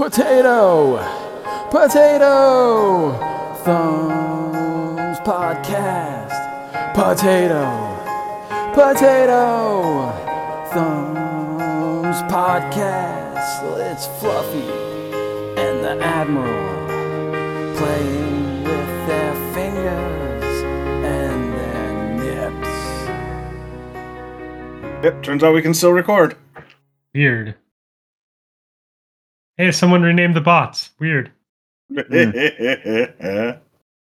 Potato! Potato! Thumbs Podcast. Potato! Potato! Thumbs Podcast. It's Fluffy and the Admiral playing with their fingers and their nips. Yep, turns out we can still record. Weird. Hey, someone renamed the bots. Weird.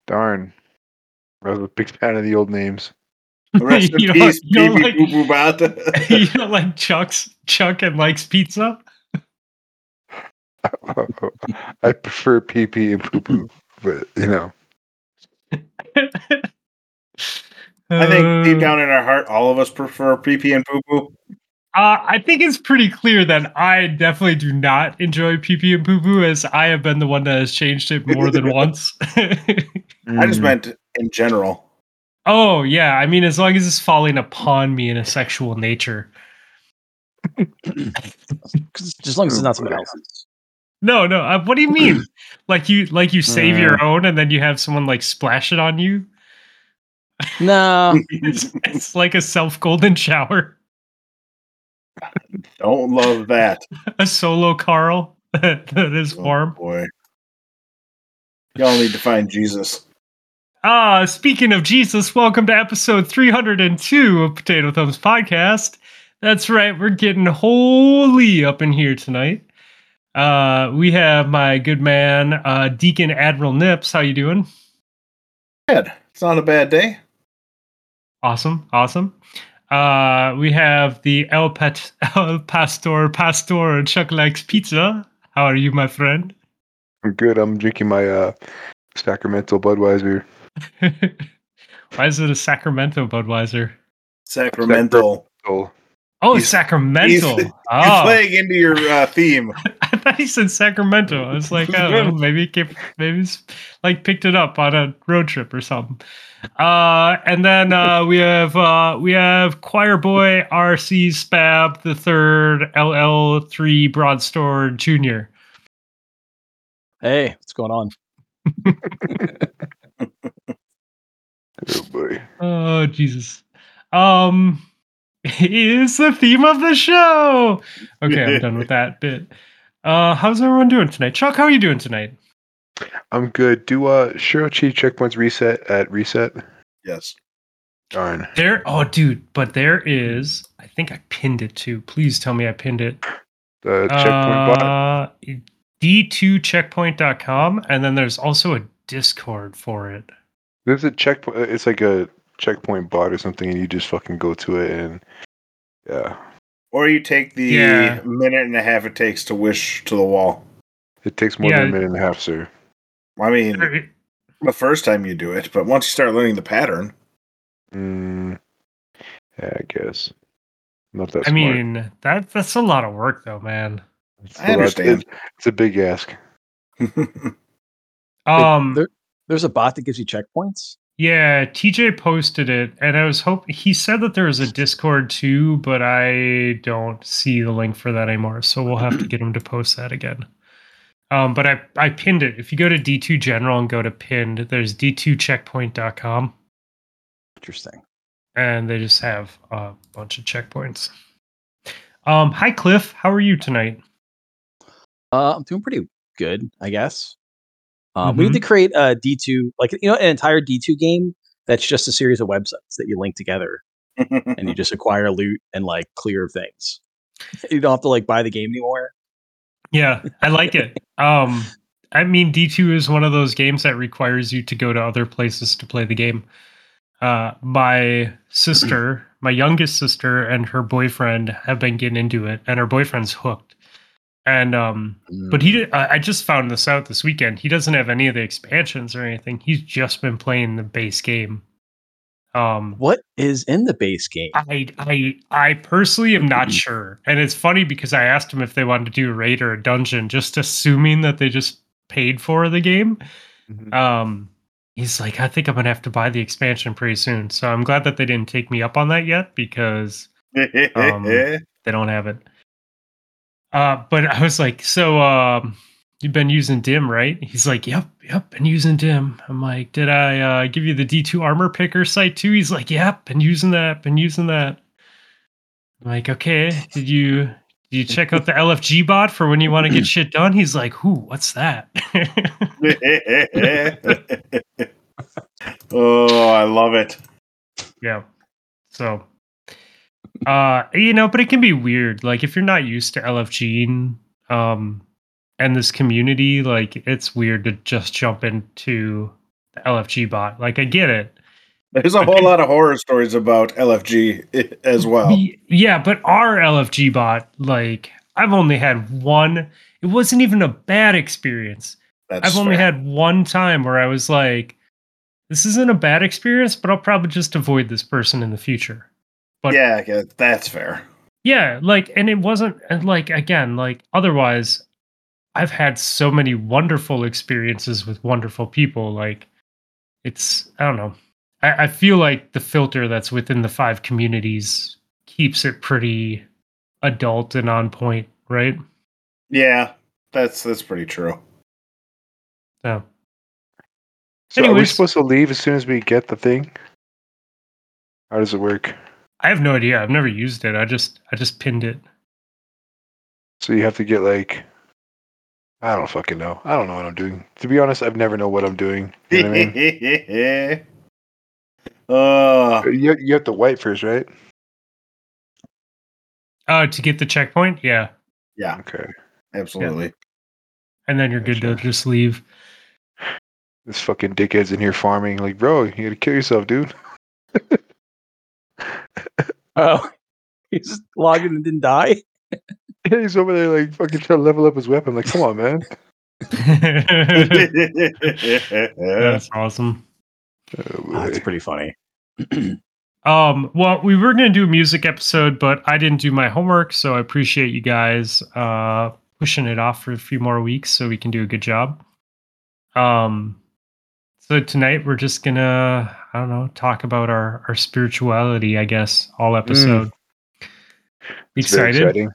Darn. I was a big fan of the old names. Rest in You don't- peace, you don't like- Pee Boo Boo you don't like Chuck's Chuck and likes pizza? I prefer pee pee and poo poo, but you know, I think deep Uh, down in our heart, all of us prefer Pee Pee and Poo Poo. Uh, I think it's pretty clear that I definitely do not enjoy pee pee and poo poo, as I have been the one that has changed it more than once. I just Mm. meant in general. oh yeah, I mean, as long as it's falling upon me in a sexual nature. 'Cause just as long as it's not someone else's. No, no. Uh, what do you mean? like you, like you save your own, and then you have someone like splash it on you? No, It's, it's like a self golden shower, Don't love that. a solo Carl that is Oh, warm. boy. Y'all need to find Jesus. Ah, speaking of Jesus, welcome to episode 302 of Potato Thumbs Podcast. That's right, we're getting holy up in here tonight. Uh, we have my good man, uh, Deacon Admiral Nips. How you doing? Good. It's not a bad day. Awesome, awesome. Uh, we have the El, Pat- El Pastor Pastor Chuck likes pizza. How are you, my friend? I'm good. I'm drinking my uh Sacramento Budweiser. Why is it a Sacramento Budweiser? Sacramento. Oh, Oh, He's- Sacramento. He's oh, playing into your uh, theme. I thought he said Sacramento. I was like, I maybe he came, maybe he's like picked it up on a road trip or something. Uh, and then uh, we have uh, we have Choir Boy RC Spab the third LL three Broadstore Junior. hey, what's going on? oh boy. Oh Jesus. Um, is the theme of the show. Okay, I'm done with that bit. Uh, how's everyone doing tonight? Chuck, how are you doing tonight? I'm good. Do uh Shirochi checkpoints reset at reset? Yes. Darn. There, oh, dude, but there is. I think I pinned it too. Please tell me I pinned it. The checkpoint bot. uh, D2checkpoint.com, and then there's also a Discord for it. There's a checkpoint. It's like a checkpoint bot or something, and you just fucking go to it and yeah, Or you take the Yeah. minute and a half it takes to wish to the wall. it takes more Yeah. than a minute and a half, sir. I mean, the first time you do it, but once you start learning the pattern, Mm, yeah, I guess. Not that I smart. mean, that that's a lot of work, though, man. It's I a lot- understand. It's, it's a big ask. Um, there- There's a bot that gives you checkpoints. Yeah, TJ posted it, and I was hoping he said that there was a Discord too, but I don't see the link for that anymore. So we'll have to get him to post that again. Um, but I I pinned it. If you go to D2 General and go to pinned, there's D2checkpoint.com. Interesting. and they just have a bunch of checkpoints. Um, hi Cliff, how are you tonight? Uh, I'm doing pretty good, I guess. Uh, We need to create a D2, like you know, an entire D2 game that's just a series of websites that you link together, and you just acquire loot and like clear things. You don't have to like buy the game anymore. Yeah, I like it. Um, I mean, D two is one of those games that requires you to go to other places to play the game. Uh, my sister, my youngest sister, and her boyfriend have been getting into it, and her boyfriend's hooked. And um, but he, did, I just found this out this weekend. He doesn't have any of the expansions or anything. He's just been playing the base game. Um, what is in the base game? I I I personally am not sure, and it's funny because I asked him if they wanted to do a raid or a dungeon, just assuming that they just paid for the game. Mhm. Um, he's like, I think I'm gonna have to buy the expansion pretty soon. So I'm glad that they didn't take me up on that yet because Um, they don't have it. Uh, but I was like, so um, you've been using dim right? He's like yep yep been using dim i'm like did i uh, give you the d2 armor picker site too? He's like yep been using that been using that. I'm like okay did you did you check out the lfg bot for when you want to get shit done? He's like who what's that? Oh, I love it. yeah so uh you know but it can be weird. Like if you're not used to lfg um and this community like it's weird to just jump into the lfg bot. Like i get it. There's a whole lot of horror stories about LFG as well. Yeah but our lfg bot like i've only had one. It wasn't even a bad experience. That's i've only had one time where i was like this isn't a bad experience but i'll probably just avoid this person in the future but- yeah, yeah, that's fair. Yeah, like, and it wasn't and like again, like otherwise, I've had so many wonderful experiences with wonderful people. Like, it's I don't know. I, I feel like the filter that's within the five communities keeps it pretty adult and on point, right? Yeah, that's that's pretty true. So So are we supposed to leave as soon as we get the thing? How does it work? I have no idea. I've never used it. I just I just pinned it. So you have to get like I don't fucking know. I don't know what I'm doing. To be honest, I've never know what I'm doing. You know what I mean? uh, you, you have to wipe first, right? Uh to get the checkpoint, yeah. yeah, Okay. absolutely. And then you're good to just leave. This fucking dickhead's in here farming. Like, bro, you gotta kill yourself, dude. Oh, he just logged in and didn't die. He's over there like fucking trying to level up his weapon. Like, come on, man. That's awesome. Oh, Oh, that's pretty funny. Um, well, we were gonna do a music episode, but I didn't do my homework, so I appreciate you guys uh pushing it off for a few more weeks so we can do a good job. Um so tonight we're just gonna, I don't know, talk about our our spirituality, I guess, all episode. It's very Excited?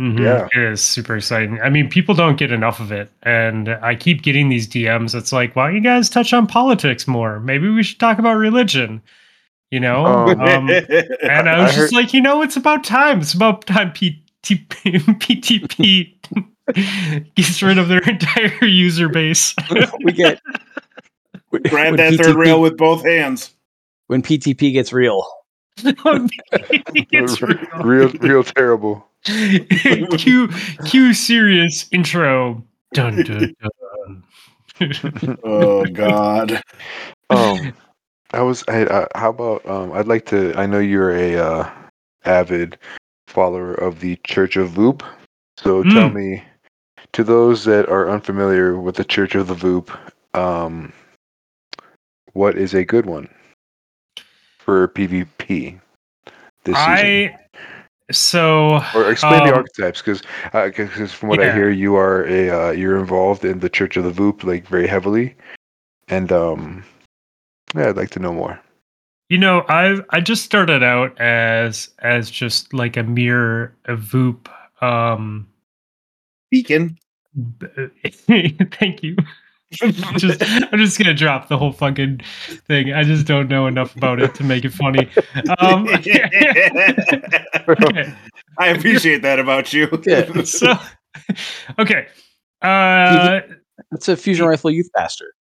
Mhm, Yeah. It is super exciting. I mean, people don't get enough of it. And I keep getting these DMs. It's like, why don't you guys touch on politics more? Maybe we should talk about religion. You know? Um, Um, and I I was just heard- like, you know, it's about time. It's about time PTP, PTP gets rid of their entire user base. we get Grab that third rail with both hands. when PTP gets real. It's real. real, real terrible. cue, cue serious intro. Dun, dun, dun. Oh God. Um, I was. I, uh, how about? Um, I'd like to. I know you're a uh, avid follower of the Church of Voop. So tell Mm. me, to those that are unfamiliar with the Church of the Voop, um, what is a good one for PvP this season? So Or explain the um, archetypes, because because from what I hear, you are a uh, you're involved in the Church of the Voop like very heavily, and um, yeah, I'd like to know more. You know, I I just started out as as just like a mere a Voop. Um, Beacon. b- thank you. just, I'm just gonna drop the whole fucking thing. I just don't know enough about it to make it funny. Um, I appreciate that about you. Yeah. so, okay. Uh, That's a fusion rifle youth pastor.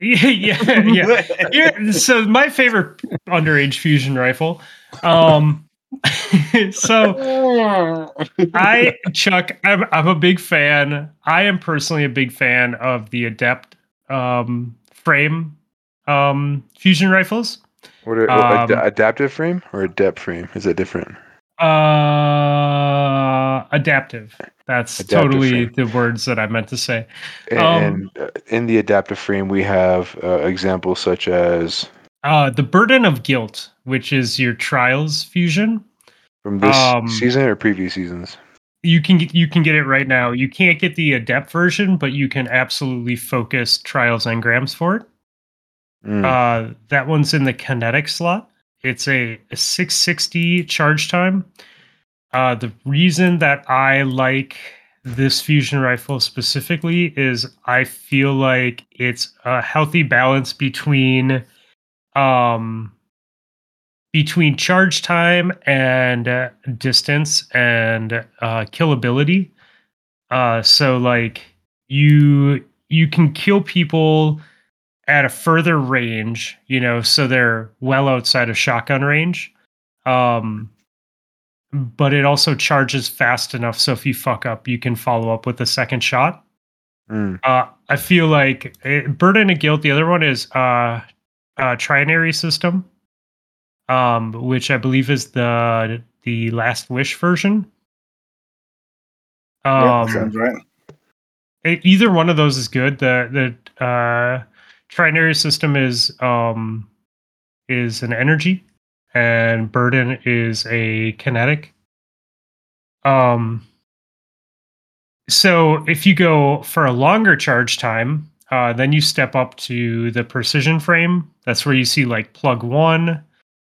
yeah, yeah, yeah. Here, so my favorite underage fusion rifle. Um, so I Chuck, I'm I'm a big fan. I am personally a big fan of the Adept um, frame um, fusion rifles. What are, ad- Um, adaptive frame or adept frame? Is that different? Uh, adaptive. That's Adaptive totally frame. the words that I meant to say. And, Um, and in the adaptive frame, we have uh, examples such as Uh, the burden of guilt, which is your trials fusion. from this Um, season or previous seasons. You can get, you can get it right now. You can't get the adept version, but you can absolutely focus trials and grams for it. Mm. Uh, that one's in the kinetic slot. It's a, a 660 charge time. Uh, the reason that I like this fusion rifle specifically is I feel like it's a healthy balance between um between charge time and uh, distance and uh killability. Uh so like you you can kill people at a further range, you know, so they're well outside of shotgun range. Um but it also charges fast enough so if you fuck up you can follow up with a second shot Mm. uh, i feel like it, burden of guilt the other one is uh, uh trinary system um which i believe is the the last wish version. Yeah, um sounds right. e- either one of those is good. The the uh trinary system is um is an energy and burden is a kinetic. Um so if you go for a longer charge time uh then you step up to the precision frame that's where you see like plug one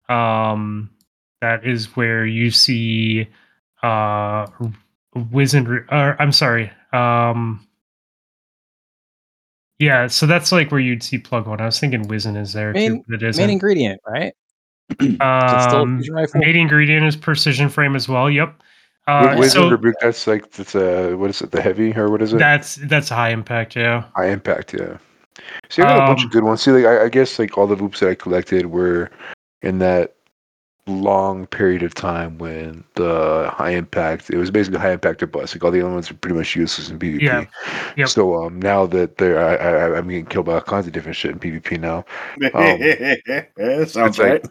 um that is where you see uh wizened re- or i'm sorry um yeah so that's like where you'd see plug one i was thinking wizen is there Main- too but it isn't Main ingredient, right? Is it still um, main ingredient is precision frame as well. Yep. Uh, Uh, Wizard so Rebuke, that's like that's uh what is it? The heavy or what is it? that's that's high impact. Yeah. High impact, yeah. See, I got a bunch Um, of good ones. See, like I, I guess like all the Voops that I collected were in that long period of time when the high impact it was basically high impact or bust. Like all the other ones are pretty much useless in PvP. Yeah. Yep. So um now that they're I, I I'm getting killed by all kinds of different shit in PvP now. sounds Um, It's like- right.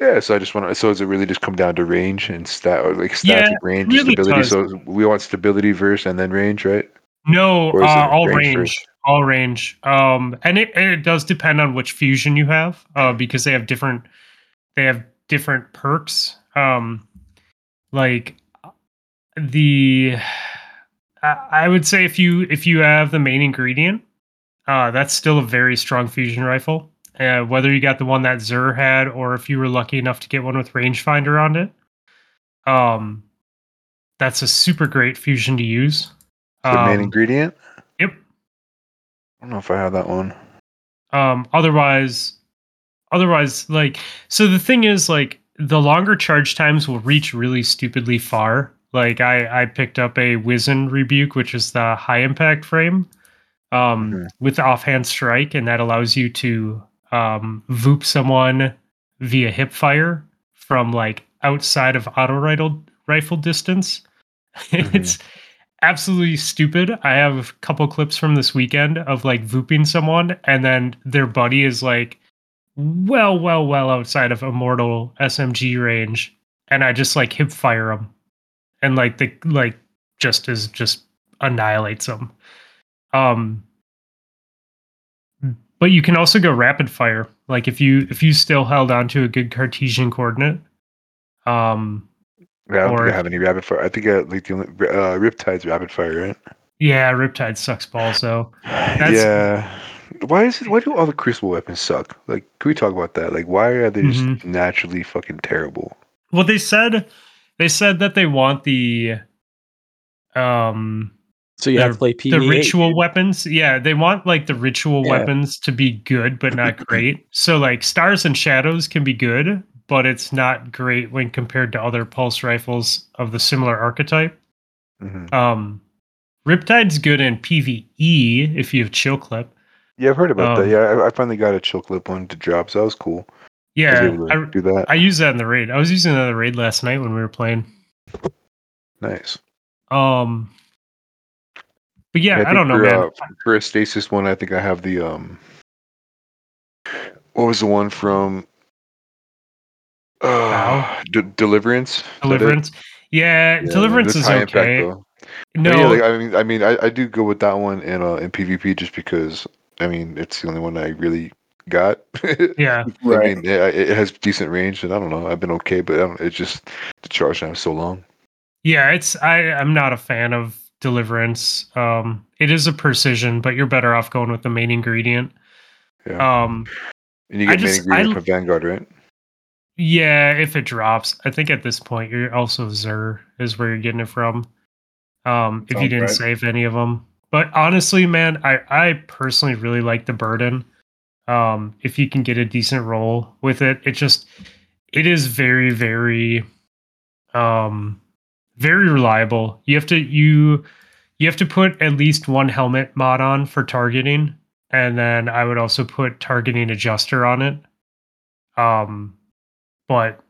Yeah, so I just want to. So does it really just come down to range and stat or like Yeah, static range, really stability? does. So we want stability first and then range, right? No, uh, all range range, all range. Um, and it it does depend on which fusion you have, uh, because they have different they have different perks. Um, like the I I would say if you if you have the main ingredient, uh, that's still a very strong fusion rifle. Uh, whether you got the one that Xur had, or if you were lucky enough to get one with rangefinder on it, um, that's a super great fusion to use. So the main Um, ingredient. Yep. I don't know if I have that one. um otherwise otherwise like so the thing is like the longer charge times will reach really stupidly far like i i picked up a wizen rebuke which is the high impact frame um Mhm. with offhand strike and that allows you to um voop someone via hip fire from like outside of auto rifle rifle distance it's absolutely stupid. I have a couple clips from this weekend of like vooping someone, and then their buddy is like well, well, well outside of immortal SMG range, and I just like hip fire them, and like the like just is just annihilates them. Um, but you can also go rapid fire. Like if you if you still held on to a good Cartesian coordinate, um, Yeah, I don't or- think I have any rapid fire. I think I like the only uh, Riptide's rapid fire, right? yeah, Riptide sucks balls though. yeah. Why is it? Why do all the crucible weapons suck? Like, can we talk about that? Like, why are they just Mhm. naturally fucking terrible? Well, they said they said that they want the um So you have to play PvE. the ritual weapons. Yeah, they want like the ritual Yeah. weapons to be good but not great. so like stars and shadows can be good, but it's not great when compared to other pulse rifles of the similar archetype. hmm Um Riptide's good in PvE if you have chill clip. Yeah, I've heard about Um, that. Yeah, I, I finally got a chill clip one to drop, so that was cool. Yeah, able to I, do that. I used that in the raid. I was using that in the raid last night when we were playing. nice. Um, but yeah, I, think don't know, for, man. uh, for a stasis one, I think I have the um. What was the one from? Uh, Vow? D- Deliverance. Is that it? Deliverance, yeah, Yeah, Deliverance is high impact, okay. no, yeah, like, I mean, I mean, I, I do go with that one in uh, in PvP just because I mean it's the only one I really got. yeah, I Right. mean, it, it has decent range, and I don't know. I've been okay, but I don't, it's just the charge time is so long. yeah. It's I. I'm not a fan of Deliverance. Um, it is a precision, but you're better off going with the main ingredient. Yeah, Um, and you I get main just- ingredient I- from Vanguard, right? yeah, if it drops, I think at this point you're also Xur is where you're getting it from. Um, if you didn't right. save any of them, but honestly, man, I I personally really like the burden. Um, if you can get a decent roll with it, it just it is very very um very reliable. You have to you you have to put at least one helmet mod on for targeting, and then I would also put targeting adjuster on it. Um, but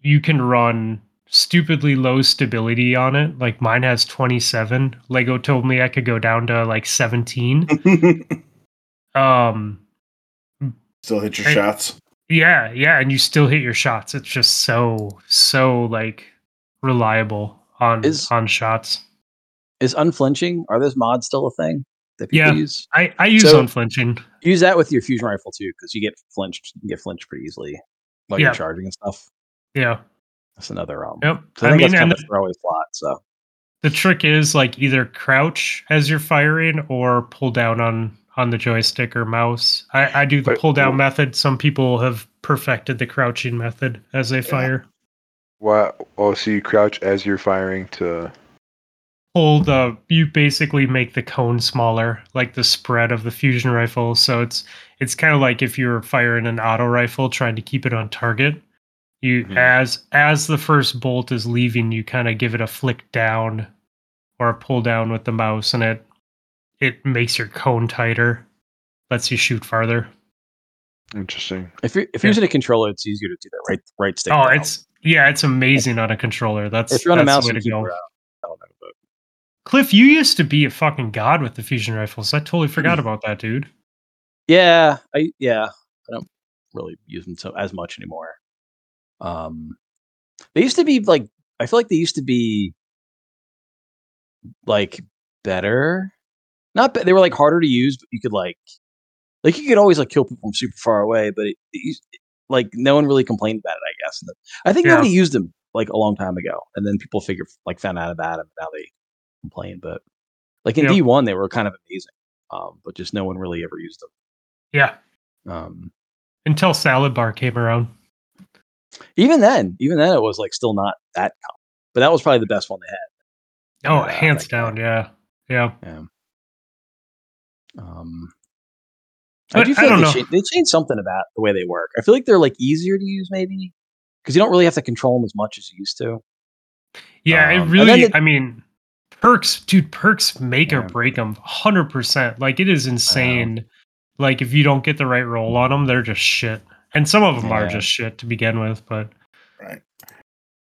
you can run stupidly low stability on it. Like mine has 27. Lego told me I could go down to like 17. Um, Still hit your Hey. shots. yeah, yeah, and you still hit your shots. It's just so so like reliable on Is- on shots. Is unflinching? Are those mods still a thing that people Yeah. use? I I use So- unflinching. Use that with your fusion rifle too, because you get flinched. You get flinched pretty easily while Yeah. you're charging and stuff. Yeah. That's another um. Yep. So I, I, mean, that's kind of a throwaway slot. So the trick is like either crouch as you're firing or pull down on on the joystick or mouse. I, I do the pull down method. Some people have perfected the crouching method as they fire. Why? Oh, so you crouch as you're firing to. Pull the you basically make the cone smaller, like the spread of the fusion rifle. So it's it's kind of like if you're firing an auto rifle trying to keep it on target. You Mhm. as as the first bolt is leaving, you kind of give it a flick down or a pull down with the mouse, and it it makes your cone tighter, lets you shoot farther. Interesting. if you're if you're Yeah. using a controller, it's easier to do that. Right, right stick. Oh, down. it's yeah, it's amazing on a controller. That's if you're on a that's mouse the way to go. keyboard. I don't know, but Cliff, you used to be a fucking god with the fusion rifles. I totally forgot about that, dude. yeah, I yeah, I don't really use them so as much anymore. Um, they used to be like I feel like they used to be like better. Not be- they were like harder to use, but you could like like you could always like kill people from super far away, but it, it like no one really complained about it. I guess. I think Yeah. nobody used them like a long time ago, and then people figured like found out about them. Now they complain, but like in Yep. D one they were kind of amazing, um, but just no one really ever used them. Yeah. Um, Until salad bar came around. even then, even then it was like still not that common, but that was probably the best one they had. Oh, Yeah, hands down, yeah. Yeah. Yeah. Um, But I do I feel don't like they, know. cha- they changed something about the way they work. I feel like they're like easier to use, maybe because you don't really have to control them as much as you used to. Yeah, Um, it really then the- I mean perks, dude, perks make or break them 100%. Like it is insane. Like if you don't get the right roll on them, they're just shit. And some of them are just shit to begin with, but Right.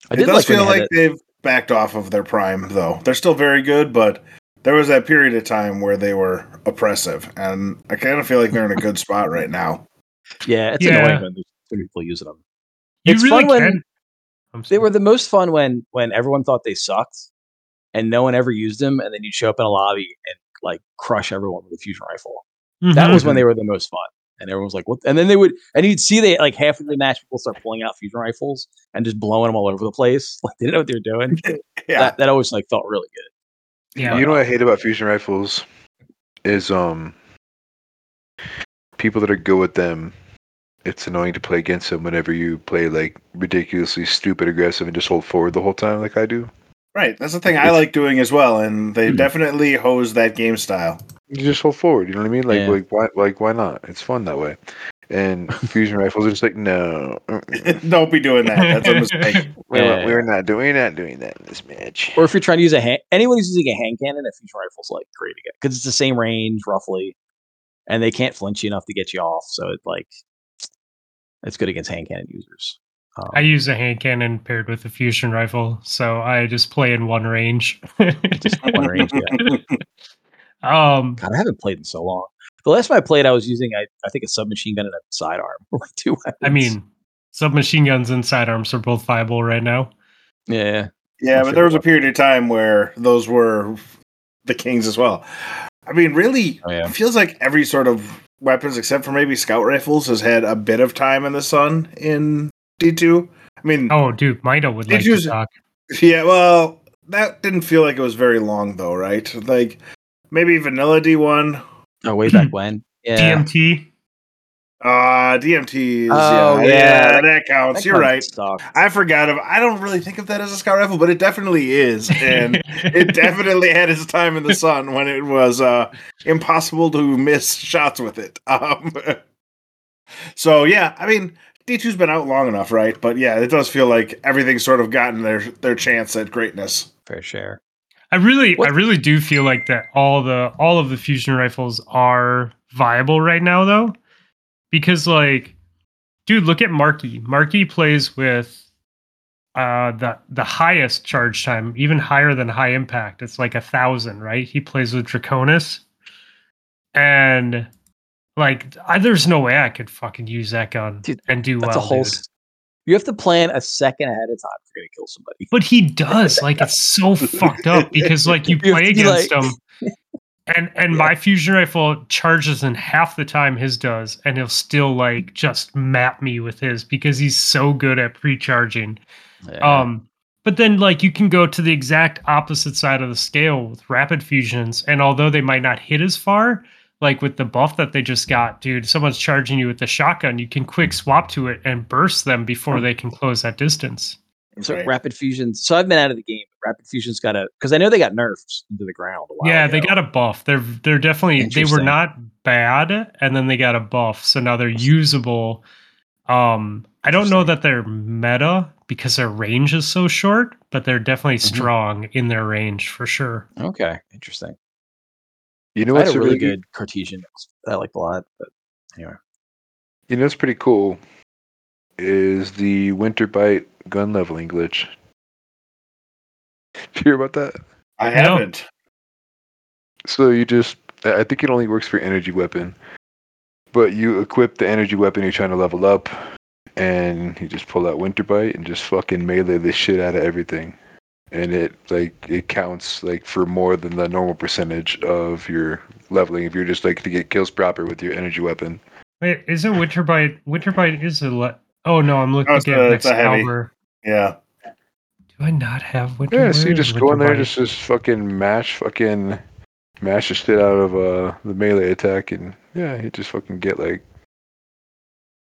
I it did does like feel like it- they've backed off of their prime, though. They're still very good, but there was that period of time where they were oppressive, and I kind of feel like they're in a good spot right now. yeah, it's Yeah. annoying when there's too many people using them. you It's really fun when- can. I'm They were the most fun when when everyone thought they sucked, and no one ever used them, and then you'd show up in a lobby and like crush everyone with a fusion rifle. That Mhm. was when they were the most fun. And everyone was like, "What?" And then they would, and you'd see they like half of the match people start pulling out fusion rifles and just blowing them all over the place. Like they didn't know what they were doing. Yeah, That that always like felt really good. Yeah. You know what I hate about fusion rifles is um people that are good with them. It's annoying to play against them whenever you play like ridiculously stupid aggressive and just hold forward the whole time like I do. right. That's the thing I like doing as well, and they Hmm. definitely hose that game style. You just hold forward. You know what I mean? Like Yeah. like why like why not? It's fun that way. And fusion rifles are just like no. Don't be doing that. That's a mistake. we're, Yeah. we're not doing we're not doing that in this match. Or if you're trying to use a hand, anyone who's using a hand cannon, a fusion rifle's like great again because it's the same range roughly, and they can't flinch you enough to get you off. So it's like it's good against hand cannon users. Um, I use a hand cannon paired with a fusion rifle, so I just play in one range. just one range. Yeah. um, God, I haven't played in so long. The last time I played, I was using I, I think a submachine gun and a sidearm. like two weapons. I mean, submachine guns and sidearms are both viable right now. yeah, Yeah, I'm but sure there was a period of time where those were the kings as well. I mean, really, Oh, yeah. it feels like every sort of weapons, except for maybe scout rifles, has had a bit of time in the sun in D two. I mean, Oh, dude, MIDA would Did like you to talk. yeah, well, that didn't feel like it was very long though, right? Like maybe vanilla D one. Oh way back when. Yeah, DMT. Uh DMTs. Oh, yeah, yeah, yeah, that- that, counts. That You're right. sucked. I forgot of. I don't really think of that as a scout rifle, but it definitely is, and it definitely had its time in the sun when it was uh impossible to miss shots with it. Um, so yeah, I mean D2's been out long enough, right? But yeah, it does feel like everything's sort of gotten their their chance at greatness. Fair share. I really, What- I really do feel like that all the all of the fusion rifles are viable right now, though, because like, dude, look at Marky. Marky plays with uh the the highest charge time, even higher than high impact. It's like a thousand, right? He plays with Draconis, and like, I, there's no way I could fucking use that gun Dude, and do That's well. a whole. dude. You have to plan a second ahead of time if you're gonna kill somebody. But he does. Like it's so fucked up because like you play against like- him. And and my fusion rifle charges in half the time his does, and he'll still like just map me with his because he's so good at pre-charging. Yeah. Um but then like you can go to the exact opposite side of the scale with rapid fusions, and although they might not hit as far, like with the buff that they just got, dude, someone's charging you with the shotgun, you can quick swap to it and burst them before they can close that distance. so Right. rapid fusions. So I've been out of the game. But rapid fusions got a because I know they got nerfs into the ground. A while yeah, they got a buff. They're they're definitely they were not bad, and then they got a buff, so now they're usable. Um, I don't know that they're meta because their range is so short, but they're definitely Mhm. strong in their range for sure. okay. Interesting. You know I had what's a really really good Cartesian that I liked a lot. But anyway, You know what's pretty cool is the Winterbite gun leveling glitch. Did you hear about that? I haven't. So you just I I think it only works for energy weapon. But you equip the energy weapon you're trying to level up and you just pull out Winterbite and just fucking melee the shit out of everything. And it like it counts like for more than the normal percentage of your leveling if you're just like to get kills proper with your energy weapon. Wait, isn't Winterbite? Winterbite is a. Le- oh no, I'm looking Oh, it's at a- it's a heavy. Excalibur. Yeah. Do I not have Winterbite? Yeah, so you Where's just go in there, Winterbite? just just fucking mash, fucking mash the shit out of uh the melee attack, and yeah, you just fucking get like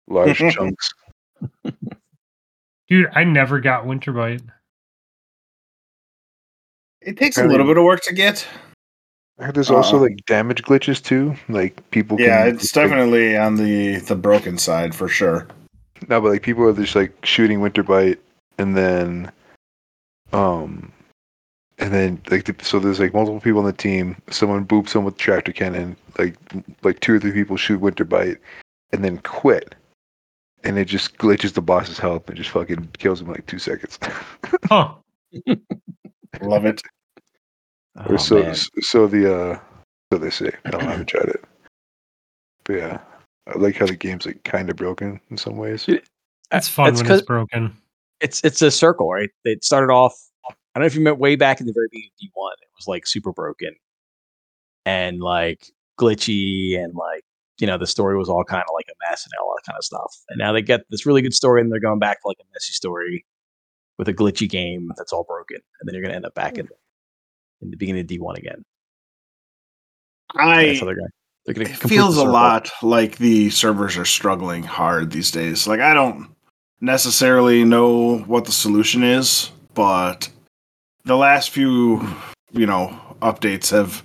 large chunks. Dude, I never got Winterbite. It takes a little bit of work to get. I heard There's also Uh, like damage glitches too, like people. Yeah, can, it's like, definitely on the the broken side for sure. no, but like people are just like shooting Winterbite, and then, um, and then like the, so there's like multiple people on the team. Someone boops them with tractor cannon. Like like two or three people shoot Winterbite, and then quit. And it just glitches the boss's health and just fucking kills him in like two seconds. Huh. Love it. oh, or so man. so the uh so they say. I don't I haven't tried it. But yeah. I like how the game's like kinda broken in some ways. Yeah. It's fun It's when 'cause- it's broken. it's it's a circle, right? It started off. I don't know if you remember way back in the very beginning of D one. It was like super broken and like glitchy, and like you know the story was all kind of like a mess and all that kind of stuff. And now they get this really good story, and they're going back to like a messy story with a glitchy game that's all broken, and then you're gonna end up back in in the beginning of D one again. I That's how they're going. They're gonna it feels a lot like the servers are struggling hard these days. Like I don't necessarily know what the solution is, but the last few, you know, updates have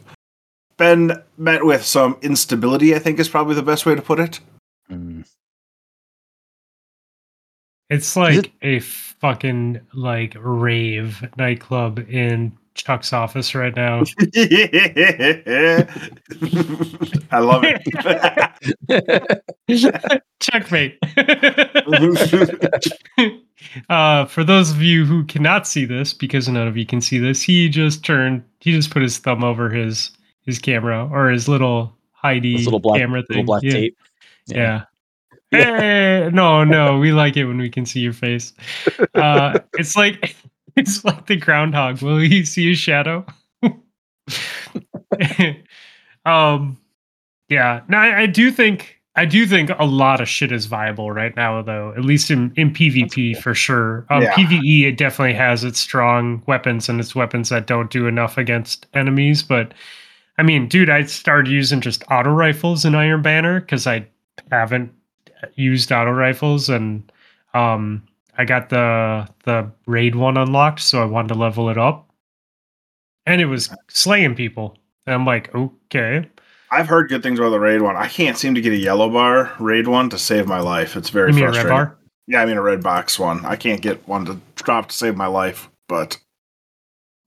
been met with some instability, I think is probably the best way to put it. Mm. It's Is like a fucking like rave nightclub in Chuck's office right now. I love it. Checkmate. uh, for those of you who cannot see this, because none of you can see this, he just turned. He just put his thumb over his his camera or his little Heidi This little black, camera little black yeah. tape. Yeah. Hey, no, no, we like it when we can see your face. Uh, it's like it's like the groundhog. Will you see his shadow? um, yeah. No, I, I do think I do think a lot of shit is viable right now, though. At least in in PvP for sure. Um, Yeah. PVE it definitely has its strong weapons and its weapons that don't do enough against enemies, but. I mean, dude, I started using just auto rifles in Iron Banner because I haven't used auto rifles, and um, I got the the raid one unlocked, so I wanted to level it up, and it was slaying people. And I'm like, okay, I've heard good things about the raid one. I can't seem to get a yellow bar raid one to save my life. It's very you mean a red frustrating. bar? Yeah, I mean a red box one. I can't get one to drop to save my life. But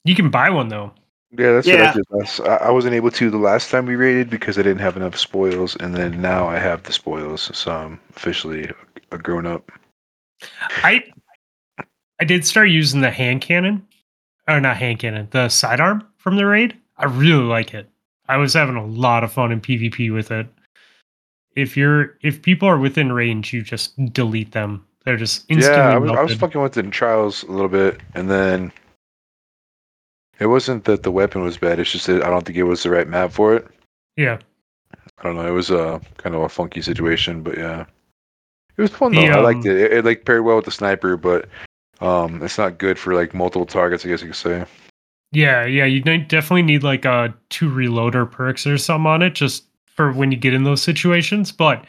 You can buy one though. Yeah, that's Yeah. what I did last. I, I wasn't able to the last time we raided because I didn't have enough spoils, and then now I have the spoils, so I'm officially a grown up. I I did start using the hand cannon, or not hand cannon, the sidearm from the raid. I really like it. I was having a lot of fun in PvP with it. If you're if people are within range, you just delete them. They're just instantly yeah, I was, I was fucking with it in trials a little bit, and then it wasn't that the weapon was bad. It's just that I don't think it was the right map for it. yeah. I don't know. It was a kind of a funky situation, but yeah, it was fun though. The, I liked um, it. it. It like paired well with the sniper, but um, it's not good for like multiple targets. I guess you could say. Yeah, yeah, you definitely need like uh two reloader perks or something on it just for when you get in those situations. But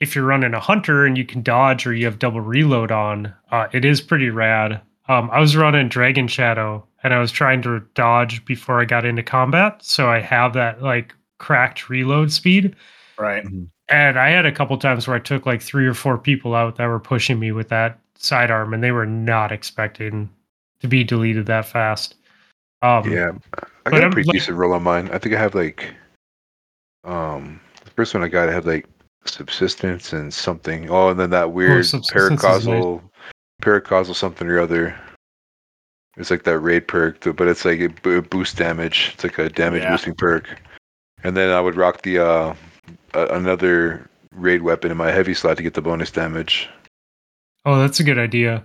if you're running a hunter and you can dodge or you have double reload on, uh, it is pretty rad. Um, I was running Dragon Shadow and I was trying to dodge before I got into combat, so I have that like cracked reload speed. right. And I had a couple times where I took like three or four people out that were pushing me with that sidearm, and they were not expecting to be deleted that fast. Um, Yeah, I got a I'm, pretty like- decent roll on mine. I think I have like, um, the first one I got, I had like subsistence and something. Oh, and then that weird subsistence is paracausal, paracausal something or other. It's like that raid perk, but it's like it, bo- it boosts damage. It's like a damage Yeah. boosting perk. And then I would rock the uh, another raid weapon in my heavy slot to get the bonus damage. Oh, that's a good idea.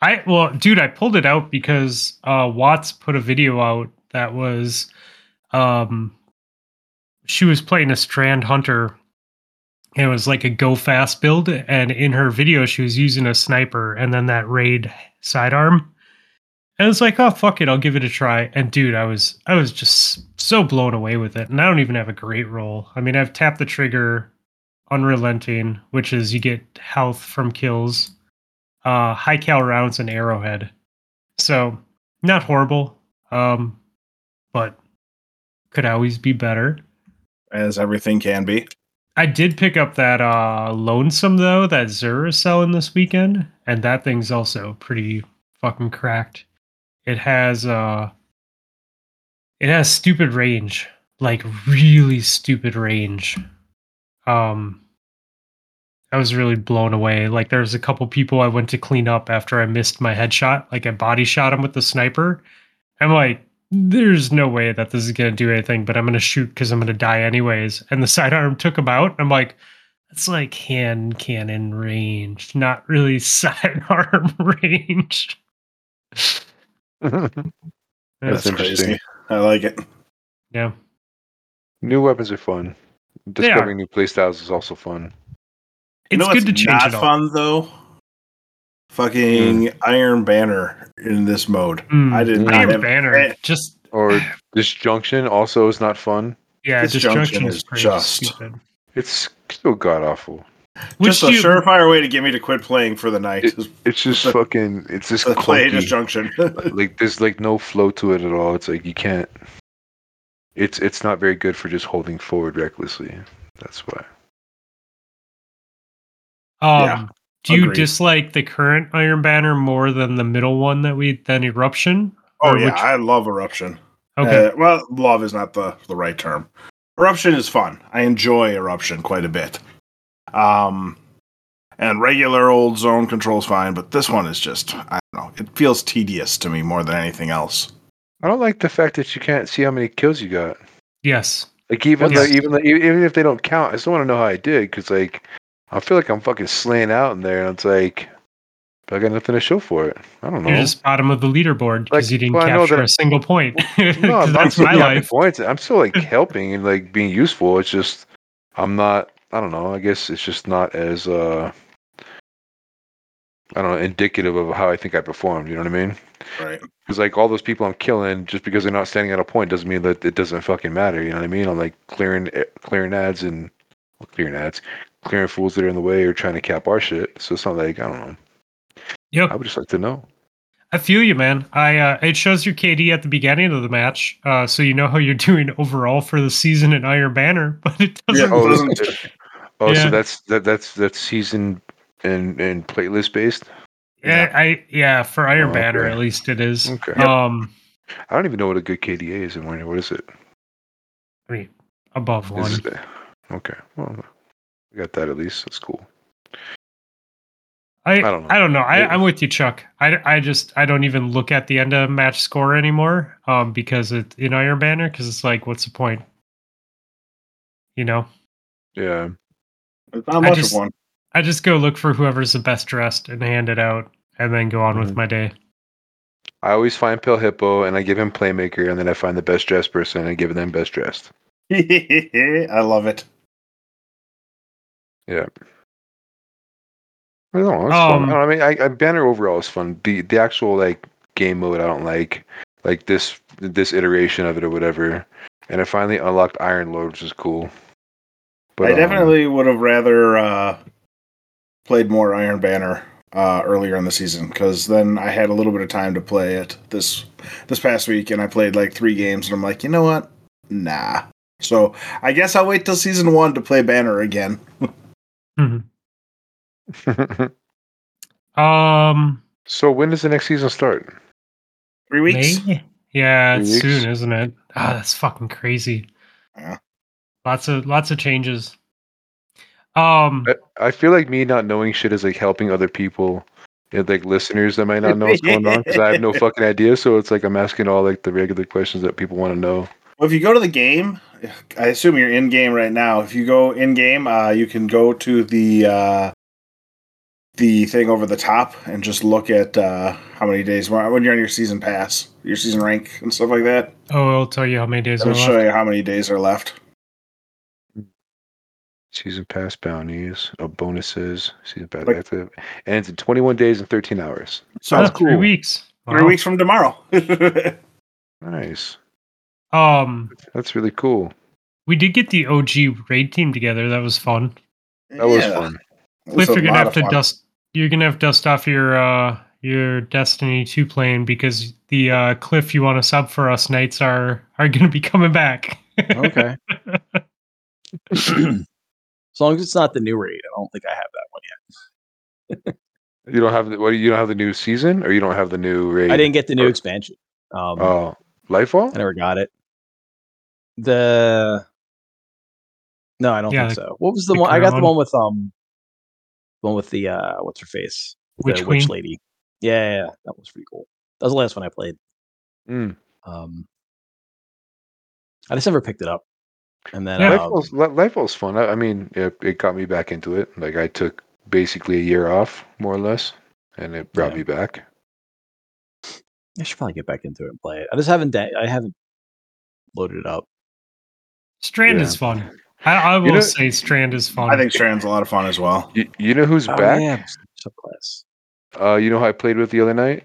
I well, dude, I pulled it out because uh Watts put a video out that was um she was playing a strand hunter. It was like a go fast build, and in her video she was using a sniper and then that raid sidearm. And it's like, oh fuck it, I'll give it a try. And dude, I was I was just so blown away with it. And I don't even have a great roll. I mean, I've tapped the trigger unrelenting, which is you get health from kills uh high cal rounds and arrowhead so not horrible um but could always be better As everything can be. I did pick up that uh lonesome though that Xur is selling this weekend and that thing's also pretty fucking cracked it has uh it has stupid range like really stupid range um I was really blown away. Like there was a couple people I went to clean up after I missed my headshot. Like I body shot him with the sniper. I'm like, there's no way that this is gonna do anything, but I'm gonna shoot because I'm gonna die anyways. And the sidearm took him out. I'm like, that's like hand cannon range, not really sidearm range. That's That's interesting. crazy. I like it. Yeah. New weapons are fun. They are. Discovering new playstyles is also fun. You It's know good what's to change not it up. fun though. Fucking Iron Banner in this mode. Mm, I did not Iron have Banner. eh, Just Or disjunction also is not fun. yeah, Disjunction disjunction is is just- stupid. It's still god awful. Which just a do you- surefire way to get me to quit playing for the night. It- is It's just The- fucking. It's just to play clunky. disjunction. like there's like no flow to it at all. It's like you can't. It's it's not very good for just holding forward recklessly. That's why. Um, Yeah, do you agreed. dislike the current Iron Banner more than the middle one that we than Eruption? oh Or yeah, which- I love Eruption. okay. Uh, well, love is not the the right term. Eruption is fun. I enjoy Eruption quite a bit. Um, and regular old zone control is fine, but this one is just I don't know. It feels tedious to me more than anything else. I don't like the fact that you can't see how many kills you got. yes. Like even Yes. though even though, even if they don't count, I still want to know how I did because like I feel like I'm fucking slaying out in there, and it's like but I got nothing to show for it. I don't know. You're just bottom of the leaderboard because Like, you didn't well, capture that- a single point. no, 'Cause I'm that's my life. points. I'm still like helping and like being useful. It's just I'm not. I don't know. I guess it's just not as uh I don't know indicative of how I think I performed. You know what I mean? Right. Because like all those people I'm killing, just because they're not standing at a point, doesn't mean that it doesn't fucking matter. You know what I mean? I'm like clearing clearing ads and well, clearing ads, clearing fools that are in the way or trying to cap our shit. So it's not like I don't know. Yep. I would just like to know. I feel you, man. I uh, it shows your KD at the beginning of the match, uh, so you know how you're doing overall for the season in Iron Banner, but it doesn't. Yeah. Oh, doesn't- oh, Yeah. so that's that that's that's season and and playlist based. Yeah, I yeah for Iron Oh, Banner okay. at least it is. Okay. Um, I don't even know what a good KDA is in when what is it? I mean above one. It- okay. Well, we got that at least. That's cool. I, I don't know. I don't know. I, I'm with you, Chuck. I, I just I don't even look at the end of match score anymore. Um, because it in Iron Banner because it's like, what's the point? You know, Yeah. It's not much just- of one. I just go look for whoever's the best dressed and hand it out, and then go on with Mhm. my day. I always find Pale Hippo and I give him Playmaker and then I find the best dressed person and give them best dressed. I love it. I don't know. Um, fun. I, don't know, I mean, I, I, Banner overall is fun. The the actual like game mode I don't like, like this this iteration of it or whatever. And I finally unlocked Iron Lord, which is cool. But I um, definitely would have rather uh, played more Iron Banner uh, earlier in the season because then I had a little bit of time to play it this this past week, and I played like three games, and I'm like, you know what? Nah. So I guess I'll wait till season one to play Banner again. Um, so when does the next season start? Three weeks. May? Yeah, Three it's weeks? soon, isn't it? Ah, that's fucking crazy. Yeah. Lots of lots of changes. Um, I, I feel like me not knowing shit is like helping other people, you know, like listeners that might not know what's going on because I have no fucking idea. So it's like I'm asking all like the regular questions that people want to know. Well, if you go to the game, I assume you're in game right now. If you go in game, uh, you can go to the uh, the thing over the top and just look at uh, how many days when you're on your season pass, your season rank, and stuff like that. oh, it'll tell you how many days are It'll show left. you how many days are left. Season pass bounties, uh, bonuses, season pass Like- active, and it's in 21 days and 13 hours. Sounds Ah, cool. Three weeks. Three weeks from tomorrow. Nice. Um, That's really cool. we did get the OG raid team together. That was fun. That was Yeah, fun. it was Cliff, you're gonna have to fun. dust. You're gonna have to dust off your uh your Destiny two plane because the uh Cliff you want to sub for us nights are are gonna be coming back. Okay. as long as it's not the new raid, I don't think I have that one yet. You don't have the what? You don't have the new season, or you don't have the new raid. I didn't get the new Or- expansion. Um, Oh, Lightfall. I never got it. The no, I don't Yeah, think so. What was the, the one? I got the one with um, the one with the uh, what's her face? Witch the witch lady. Yeah, yeah, yeah, that was pretty cool. That was the last one I played. Mm. Um, I just never picked it up. And then Yeah. um, Lightfall's, Li- Lightfall's fun. I, I mean, it, it got me back into it. Like I took basically a year off, more or less, and it brought Yeah. me back. I should probably get back into it and play it. I just haven't. Da- I haven't loaded it up. Strand Yeah. is fun. I, I will know- say Strand is fun. I think Strand's a lot of fun as well. You, you know who's Oh, back? yeah, subclass. Uh, you know who I played with the other night?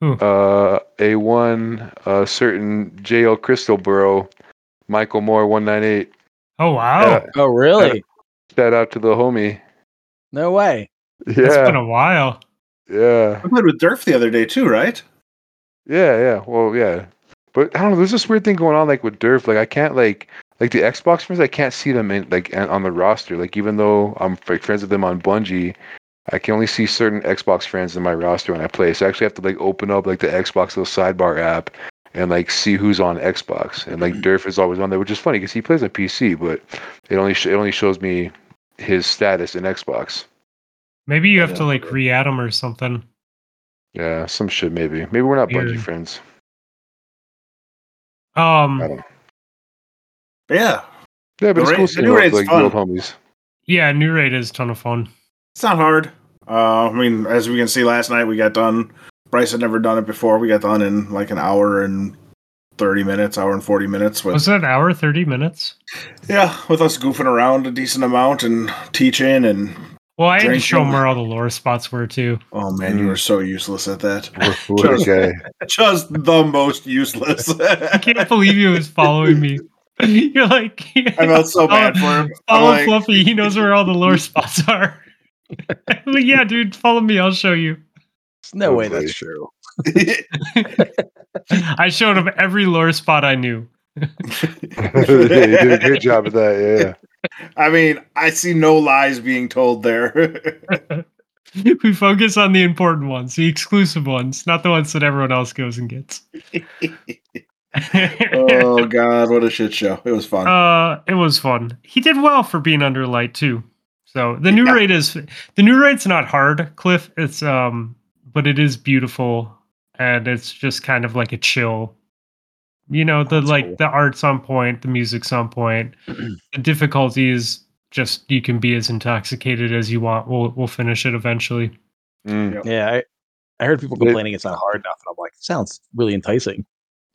Who? Uh, a one, uh, certain JL Crystalboro, Michael Moore, one nine eight. oh wow, Yeah. Oh, really? Shout out to the homie. No way. Yeah, it's been a while. yeah, I played with Durf the other day too, right? yeah, yeah. Well, yeah, but I don't know. There's this weird thing going on, like with Durf. Like I can't like like the Xbox friends. I can't see them in like an- on the roster. Like even though I'm like friends with them on Bungie. I can only see certain Xbox friends in my roster when I play. So I actually have to like open up like the Xbox little sidebar app and like see who's on Xbox. And like Durf is always on there, which is funny because he plays on PC, but it only sh- it only shows me his status in Xbox. Maybe you have to like re-add him or something. Yeah, some shit maybe. Maybe we're not Bungie Weird. friends. Um, I don't know. Yeah, Yeah, but The it's cool the seeing new all the, like fun. old homies. yeah, new raid is a ton of fun. it's not hard. Uh, I mean, as we can see, last night we got done. Bryce had never done it before. We got done in like an hour and thirty minutes, hour and forty minutes. With Was it an hour, thirty minutes? yeah, with us goofing around a decent amount and teaching and Well, I had to show them where all the lore spots were too. oh man, you Mm. were so useless at that. What, what a guy. Just the most useless. I can't believe he was following me. You're like, I felt so bad for him. Follow like, Fluffy. He knows where all the lore spots are. Like, yeah, dude, follow me. I'll show you. There's no way that's true. I showed him every lore spot I knew. you did a great job at that. Yeah. I mean, I see no lies being told there. we focus on the important ones, the exclusive ones, not the ones that everyone else goes and gets. Oh god, what a shit show! It was fun. Uh, it was fun. He did well for being under light too. So the new Yeah. raid is the new raid's not hard, Cliff. It's um, but it is beautiful and it's just kind of like a chill. You know, the That's like cool. the art's on point, the music's on point. the difficulty is just you can be as intoxicated as you want. We'll we'll finish it eventually. Mm. Yeah, I, I heard people They- complaining it's not hard enough, and I'm like, sounds really enticing.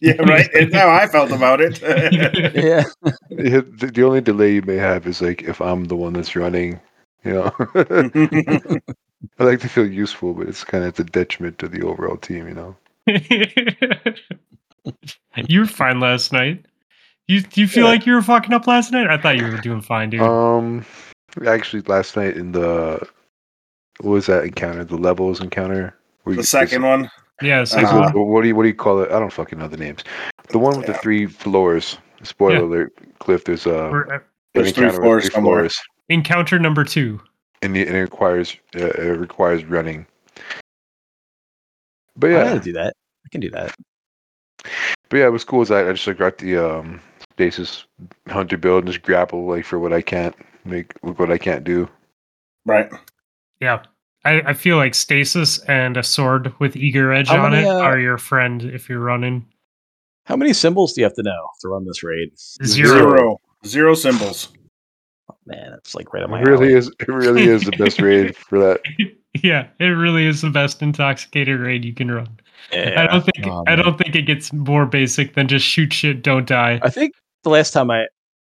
yeah, right. It's how I felt about it. Yeah, Yeah, The, the only delay you may have is like if I'm the one that's running. You know, I like to feel useful, but it's kind of at the detriment to the overall team. You know. you were fine last night. You do you feel Yeah. like you were fucking up last night? I thought you were doing fine, dude. Um, actually, last night in the what was that encounter? The levels encounter. The you- second one. Yeah, so Like, Uh-huh. what, what do you what do you call it? I don't fucking know the names. The one with the three floors. Spoiler Yeah. alert, Cliff. There's a we're There's three floors three floors, encounter number two. and it, and it requires uh, it requires running. But yeah, I can do that. I can do that. but yeah, what's cool is I, I just like, got the um stasis hunter build and just grapple like for what I can't make what I can't do. Right. Yeah. I, I feel like stasis and a sword with eager edge How on many, it uh, are your friend if you're running. How many symbols do you have to know to run this raid? Zero. Zero. Zero symbols. Oh, man, it's like right on my It really alley. is. It really is the best raid for that. Yeah, it really is the best intoxicated raid you can run. I don't think Oh, I don't think it gets more basic than just shoot shit, don't die. I think the last time I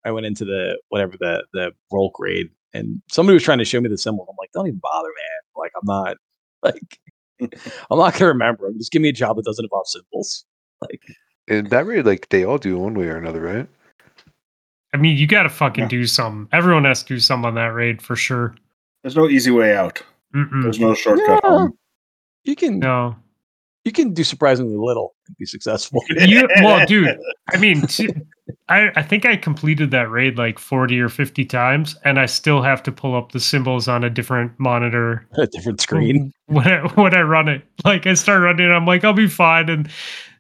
I went into the whatever the the roll grade and somebody was trying to show me the symbol. I'm like, don't even bother, man. Like, I'm not like I'm not gonna remember. 'em. Just give me a job that doesn't involve symbols. Like, And that raid, like they all do one way or another, right? I mean, you got to fucking Yeah. do some. Everyone has to do some on that raid for sure. There's no easy way out. Mm-mm. There's no shortcut. Yeah. you can No, you can do surprisingly little and be successful. you well, dude. I mean, t- I I think I completed that raid like forty or fifty times, and I still have to pull up the symbols on a different monitor a different screen. when I, when I run it. Like I start running, I'm like, I'll be fine, and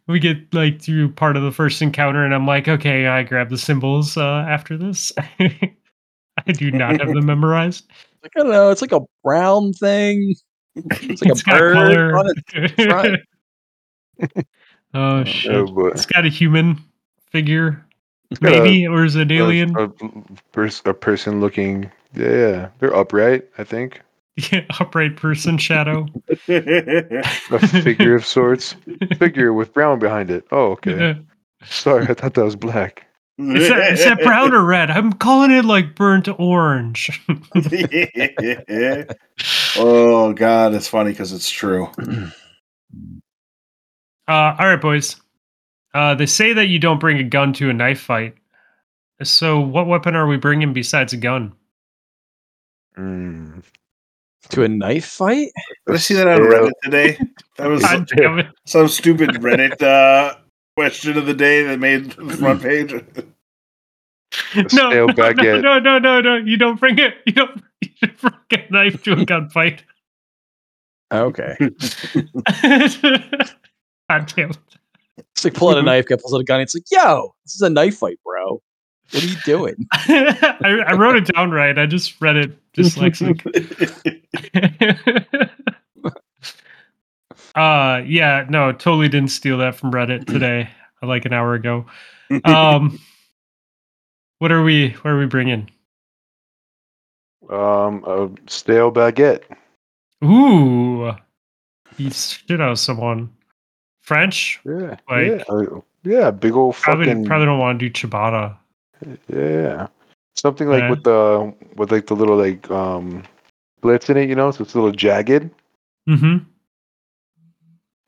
we get like through part of the first encounter, and I'm like, okay, I grab the symbols uh, after this. I do not have them memorized. Like, I don't know. It's like a brown thing. It's like It's a got bird color. on it. Front. oh shit! Oh, but It's got a human figure, got a- maybe, or is it an alien? A, a, pers- a person looking. Yeah, they're upright. I think Yeah, upright person shadow. a figure of sorts. Figure with brown behind it. Oh, okay. Sorry, I thought that was black. Is that, is that brown or red? I'm calling it like burnt orange. oh god, it's funny because it's true. Uh, all right, boys. Uh, they say that you don't bring a gun to a knife fight. So, what weapon are we bringing besides a gun? Mm. to a knife fight. Did I see that on Reddit today? That was God some stupid Reddit uh, question of the day that made the front page. No, no, no, no, no, no, no. You don't bring it. You don't, you don't bring a knife to a gunfight. Okay. God damn it. It's like pulling a knife, guy pulls out a gun. It's like, yo, this is a knife fight, bro. What are you doing? I, I wrote it down right. I just read it dyslexic. uh yeah, no, totally didn't steal that from Reddit today, uh, like an hour ago. Um what are we what are we bringing? Um, a stale baguette. Ooh. You shit out of someone. French? Yeah, Like- yeah, uh, yeah. Big old Probably fucking probably don't want to do ciabatta. yeah. Something like Yeah. with the with like the little like um slits in it, you know, so it's a little jagged. Mm-hmm.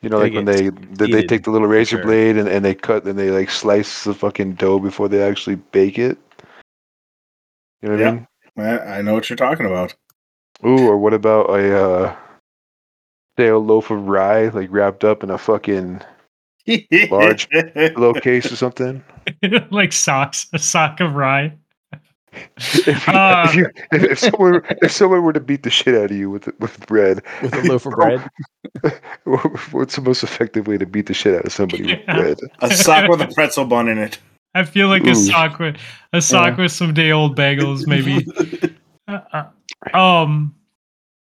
You know, They like when they they, they take the little razor sure. blade and, and they cut and they like slice the fucking dough before they actually bake it. You know what Yeah. I mean? I, I know what you're talking about. Ooh, or what about a uh, say a loaf of rye like wrapped up in a fucking Large pillowcase or something? like socks, a sock of rye. if, you, Uh, if, you, if, if someone if someone were to beat the shit out of you with with bread, with a loaf of bread. what's the most effective way to beat the shit out of somebody with bread? a sock with a pretzel bun in it. I feel like Ooh. a sock with a sock with some day old bagels, maybe. Uh, uh, um,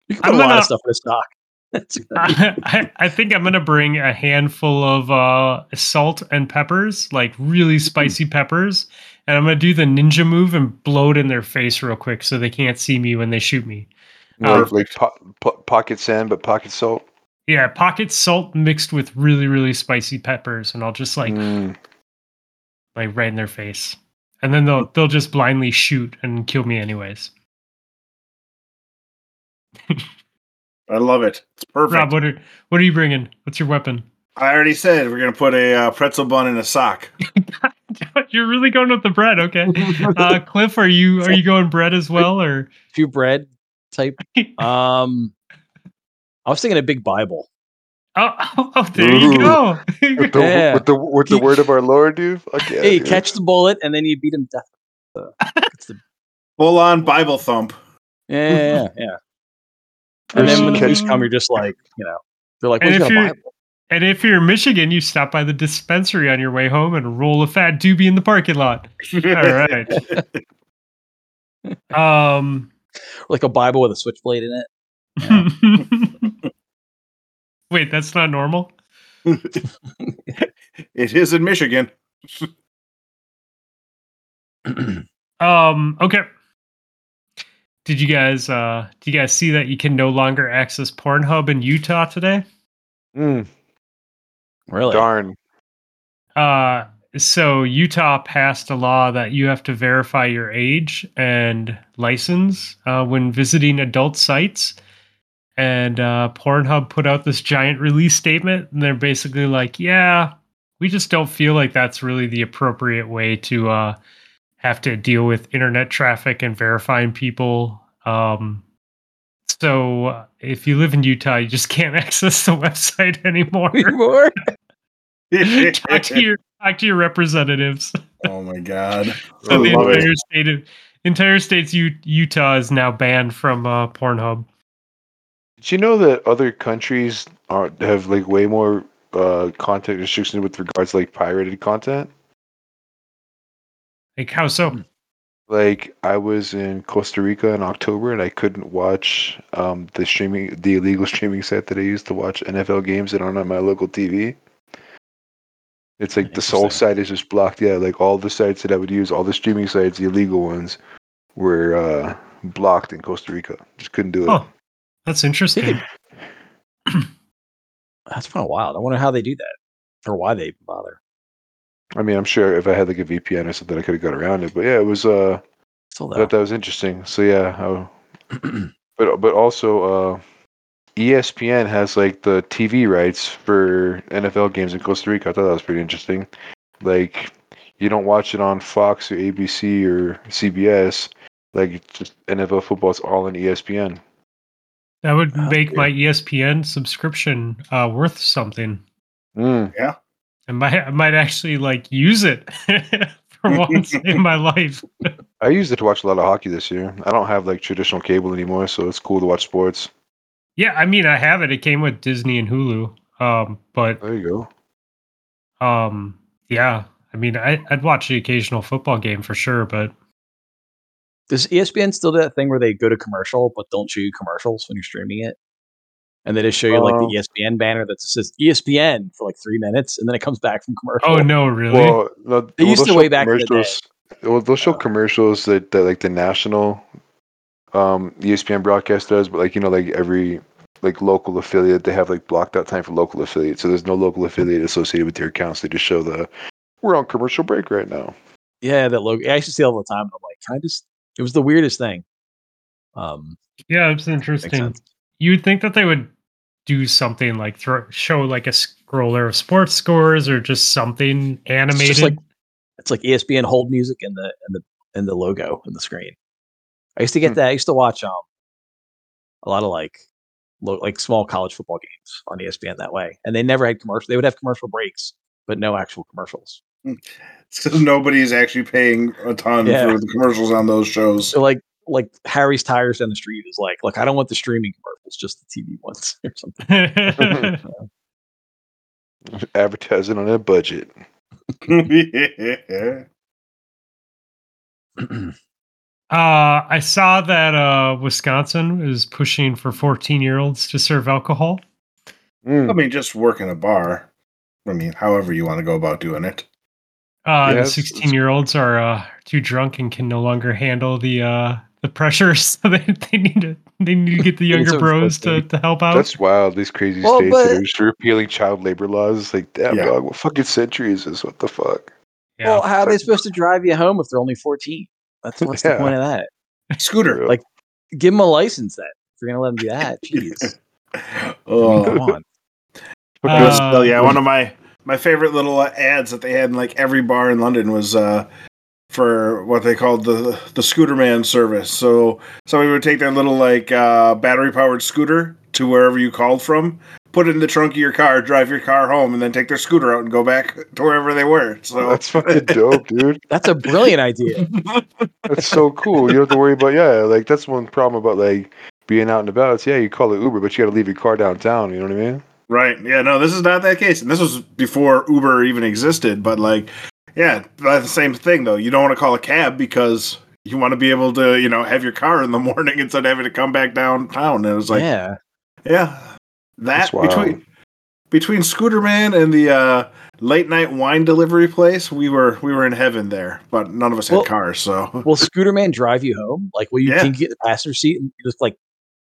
You can put I'm a lot gonna- of stuff in a stock. That's I, I think I'm gonna bring a handful of uh, salt and peppers, like really spicy peppers, and I'm gonna do the ninja move and blow it in their face real quick so they can't see me when they shoot me. Like, like po- po- pocket sand, but pocket salt. Yeah, pocket salt mixed with really really spicy peppers, and I'll just like Mm. like right in their face, and then they'll they'll just blindly shoot and kill me anyways. I love it. It's perfect. Rob, what are what are you bringing? What's your weapon? I already said we're gonna put a uh, pretzel bun in a sock. You're really going with the bread, okay? Uh, Cliff, are you are you going bread as well, or a few bread type. Um, I was thinking a big Bible. Oh, oh, oh, there you go. With the Yeah. with the with the word of our Lord, dude. Fuck yeah, hey, you dude. catch the bullet and then you beat him to death. So, the, Full on Bible thump. yeah, yeah, yeah, yeah. And then when the police come, you're just like, you know, they're like, And if you're- and if you're in Michigan, you stop by the dispensary on your way home and roll a fat doobie in the parking lot. All right. Um. Like a Bible with a switchblade in it. Wait, that's not normal. it is in Michigan. Um. Okay. Did you guys uh do you guys see that you can no longer access Pornhub in Utah today? Mm, really? darn. Uh so Utah passed a law that you have to verify your age and license uh, when visiting adult sites. And uh, Pornhub put out this giant release statement, and they're basically like, "Yeah, we just don't feel like that's really the appropriate way to uh, have to deal with internet traffic and verifying people." Um, so uh, if you live in Utah, you just can't access the website anymore. Anymore? talk to your talk to your representatives. oh my god. So the love it. entire state of entire state's U- Utah is now banned from uh, Pornhub. Did you know that other countries are have like way more uh, content restrictions with regards to like pirated content? Like how so? Like I was in Costa Rica in October and I couldn't watch um, the streaming, the illegal streaming site that I used to watch NFL games that aren't on my local TV. It's like the Soul Interesting. site is just blocked. Yeah, like all the sites that I would use, all the streaming sites, the illegal ones, were uh, blocked in Costa Rica. Just couldn't do it. Oh, that's interesting. That's kind of wild. I wonder how they do that or why they bother. I mean, I'm sure if I had like a VPN or something, I could have got around it. But yeah, it was. Uh, Still I thought that was interesting. So yeah, I, but but also uh, ESPN has like the TV rights for NFL games in Costa Rica. I thought that was pretty interesting. Like you don't watch it on Fox or ABC or CBS. Like it's just NFL football is all on E ESPN. That would Oh, make dear. my E ESPN subscription uh, worth something. Mm. I might I might actually like use it for once in my life. I used it to watch a lot of hockey this year. I don't have like traditional cable anymore, so it's cool to watch sports. Yeah, I mean I have it. It came with Disney and Hulu. Um, but There you go. um, yeah, I mean I, I'd watch the occasional football game for sure, but Does ESPN still do that thing where they go to commercial but don't show you commercials when you're streaming it? And they just show you like the E ESPN banner that says ESPN for like three minutes, and then it comes back from commercial. oh no, really? Well, no, They used to way back in the day. Well, they'll show Oh. commercials that, that like the national um, ESPN broadcast does, but like you know, like every like local affiliate, they have like blocked out time for local affiliate, So there's no local affiliate associated with their accounts. They just show the we're on commercial break right now. Yeah, that logo. I used to see it all the time. And I'm like, can I just? It was the weirdest thing. Um, yeah, it's interesting. You would think that they would do something like throw show like a scroller of sports scores or just something animated. like- It's like ESPN hold music and the and the and the logo and the screen. I used to get Hmm. that. I used to watch um a lot of like lo- like small college football games on ESPN that way, and they never had commercial. They would have commercial breaks, but no actual commercials. It's because nobody's actually paying a ton Yeah. for the commercials on those shows. So like like Harry's tires down the street is like, look, I don't want the streaming commercials, just the TV ones or something. Advertising on a budget. yeah. uh, I saw that uh, Wisconsin is pushing for 14 year olds to serve alcohol. Mm. I mean, just work in a bar. I mean, however you want to go about doing it. Uh, Yes, the 16 year olds are uh, too drunk and can no longer handle the uh, the pressure, so they, they need to they need to get the younger bros to, to help out. That's wild. These crazy Well, states that are just repealing child labor laws. Like, damn, Yeah. dog, what fucking century is this? What the fuck? yeah. Well, how are they supposed to drive you home if they're only 14? That's what's the point of that. Scooter. Like- Give them a license then. If you're gonna let them do that, jeez. Oh, Come on. Uh, yeah, one of my my favorite little uh, ads that they had in like every bar in London was uh, for what they called the the scooter man service. So somebody would take their little like uh, battery powered scooter to wherever you called from, put it in the trunk of your car, drive your car home, and then take their scooter out and go back to wherever they were. So That's fucking dope, dude. That's a brilliant idea. That's so cool. You don't have to worry about yeah. Like that's one problem about like being out and about. It's yeah, you call it Uber, but you got to leave your car downtown. You know what I mean? Right. Yeah, no, this is not that case. And this was before Uber even existed, but like yeah, the same thing though. You don't want to call a cab because you want to be able to, you know, have your car in the morning instead of having to come back downtown. And it was like, yeah, yeah. that That's between between Scooter Man and the uh, late night wine delivery place, we were we were in heaven there. But none of us had cars, so Will Scooter Man drive you home? Like, will you Yeah. you get the passenger seat and just like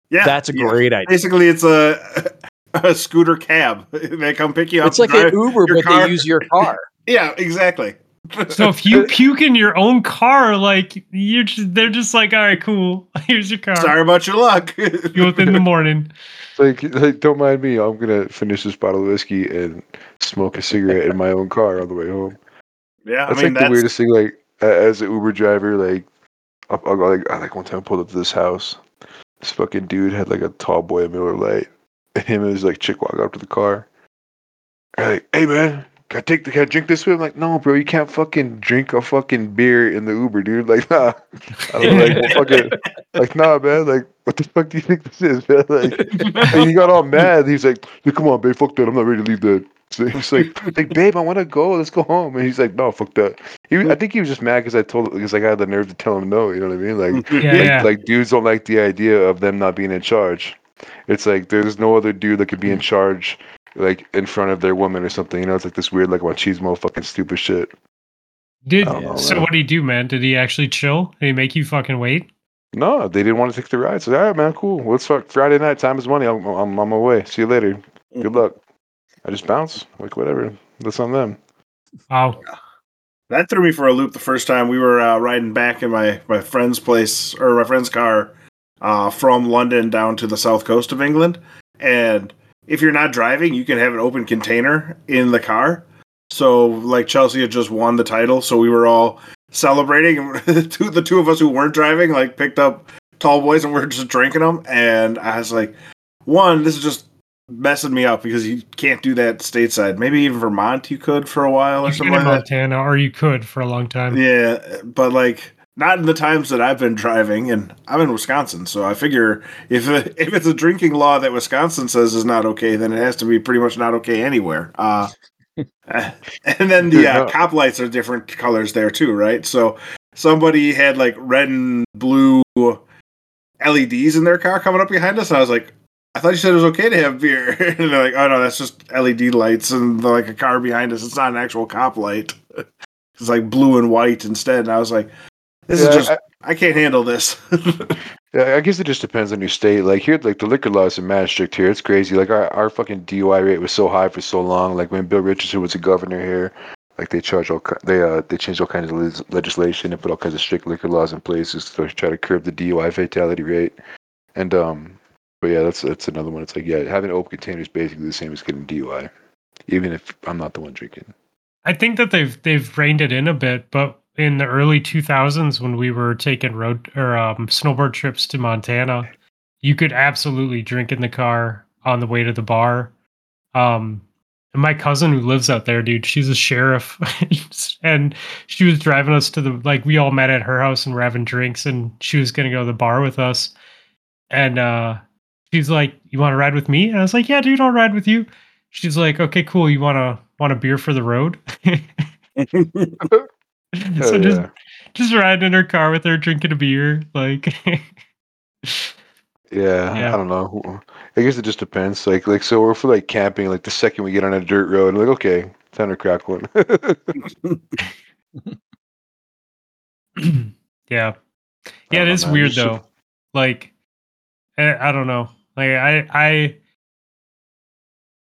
yeah, that's a yeah. great idea. Basically, it's a a scooter cab. They come pick you up. It's like drive- an Uber, but car. they use your car. Yeah, exactly. so if you puke in your own car, like you're just, they're just like, all right, cool. Here's your car. Sorry about your luck. Go within the morning. Like, like don't mind me. I'm gonna finish this bottle of whiskey and smoke a cigarette in my own car on the way home. yeah, I That's mean like that's the weirdest thing. Like as an Uber driver, like I'll, I'll go like I like one time I pulled up to this house. This fucking dude had like a tall boy at Miller Lite, and him and his like chick walk up to the car. They're like, "Hey man, can I take the can I drink this with?" I'm like, "No, bro, you can't fucking drink a fucking beer in the Uber, dude. Like, nah." I was like, well, fucking, like, nah, man. Like, what the fuck do you think this is, man? Like, and he got all mad. He's like, "Yeah, "Come on, babe, fuck that. I'm not ready to leave that." So he's like, like, babe, I want to go. Let's go home. And he's like, no, fuck that. He, I think he was just mad because I told him because like, I had the nerve to tell him no. You know what I mean? Like, Yeah, like, yeah. like dudes don't like the idea of them not being in charge. It's like there's no other dude that could be in charge, like in front of their woman or something. You know, it's like this weird, like machismo, fucking stupid shit. Did know, so? man. What did he do, man? Did he actually chill? Did he make you fucking wait? No, they didn't want to take the ride. So all right, man, cool. Let's fuck Friday night. Time is money. I'm, I'm on my way. See you later. Good luck. I just bounce. Like whatever. That's on them. Wow. that threw me for a loop the first time we were uh, riding back in my my friend's place or my friend's car uh, from London down to the south coast of England, and if you're not driving, you can have an open container in the car. So like Chelsea had just won the title, so we were all celebrating. The two of us who weren't driving like picked up tall boys and we are just drinking them. And I was like, one, this is just messing me up because you can't do that stateside. Maybe even Vermont you could for a while or You something like that. Montana, or you could for a long time. Yeah, but like not in the times that I've been driving, and I'm in Wisconsin, so I figure if if it's a drinking law that Wisconsin says is not okay, then it has to be pretty much not okay anywhere. Uh, and then the uh, cop lights are different colors there too, right? So somebody had like red and blue LEDs in their car coming up behind us, and I was like. I thought you said it was okay to have beer. and they're like, oh no, that's just LED lights and like a car behind us. It's not an actual cop light. It's like blue and white instead. And I was like, this Yeah, is just, I- I, can't handle this. Yeah, I guess it just depends on your state. Like here, like the liquor laws are mad strict here. It's crazy. Like our, our fucking DUI rate was so high for so long. Like when Bill Richardson was a governor here, like they charge all they uh they changed all kinds of legislation and put all kinds of strict liquor laws in place to try to curb the DUI fatality rate. And um, But yeah, that's that's another one. It's like yeah, having open containers is basically the same as getting DUI, even if I'm not the one drinking. I think that they've they've reined it in a bit, but in the early 2000s when we were taking road or um, snowboard trips to Montana, you could absolutely drink in the car on the way to the bar. Um, and my cousin who lives out there, dude, she's a sheriff, and she was driving us to the like we all met at her house and we're having drinks, and she was gonna go to the bar with us, and uh, she's like, "You want to ride with me?" And I was like, "Yeah, dude, I'll ride with you." She's like, "Okay, cool. You want to want a beer for the road?" so Hell just yeah. just riding in her car with her drinking a beer like Yeah, Yeah. I don't know. I guess it just depends. Like, like so if we're for like camping, like the second we get on a dirt road, I'm like okay, time to crack one. yeah yeah it is know, weird there's so- though like eh, i don't know like i i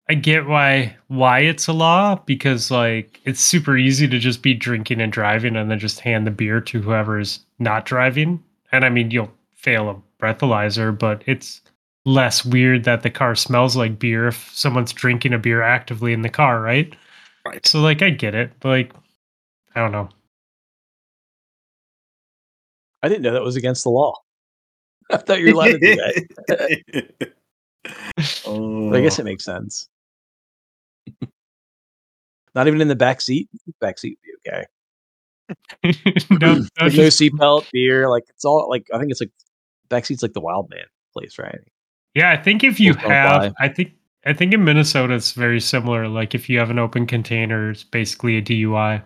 i get why why it's a law because like it's super easy to just be drinking and driving and then just hand the beer to whoever's not driving and i mean you'll fail a breathalyzer but it's less weird that the car smells like beer if someone's drinking a beer actively in the car right Right. so like i get it but like i don't know I didn't know that was against the law. I thought you were allowed to do that. oh, I guess oh. it makes sense. Not even in the back seat. Back seat would be okay. no, no, Like no seatbelt, beer. Like it's all like I think it's like back seat's like the wild man place, right? yeah, I think if you Rules don't have. I think, I think in Minnesota it's very similar. Like if you have an open container, it's basically a DUI.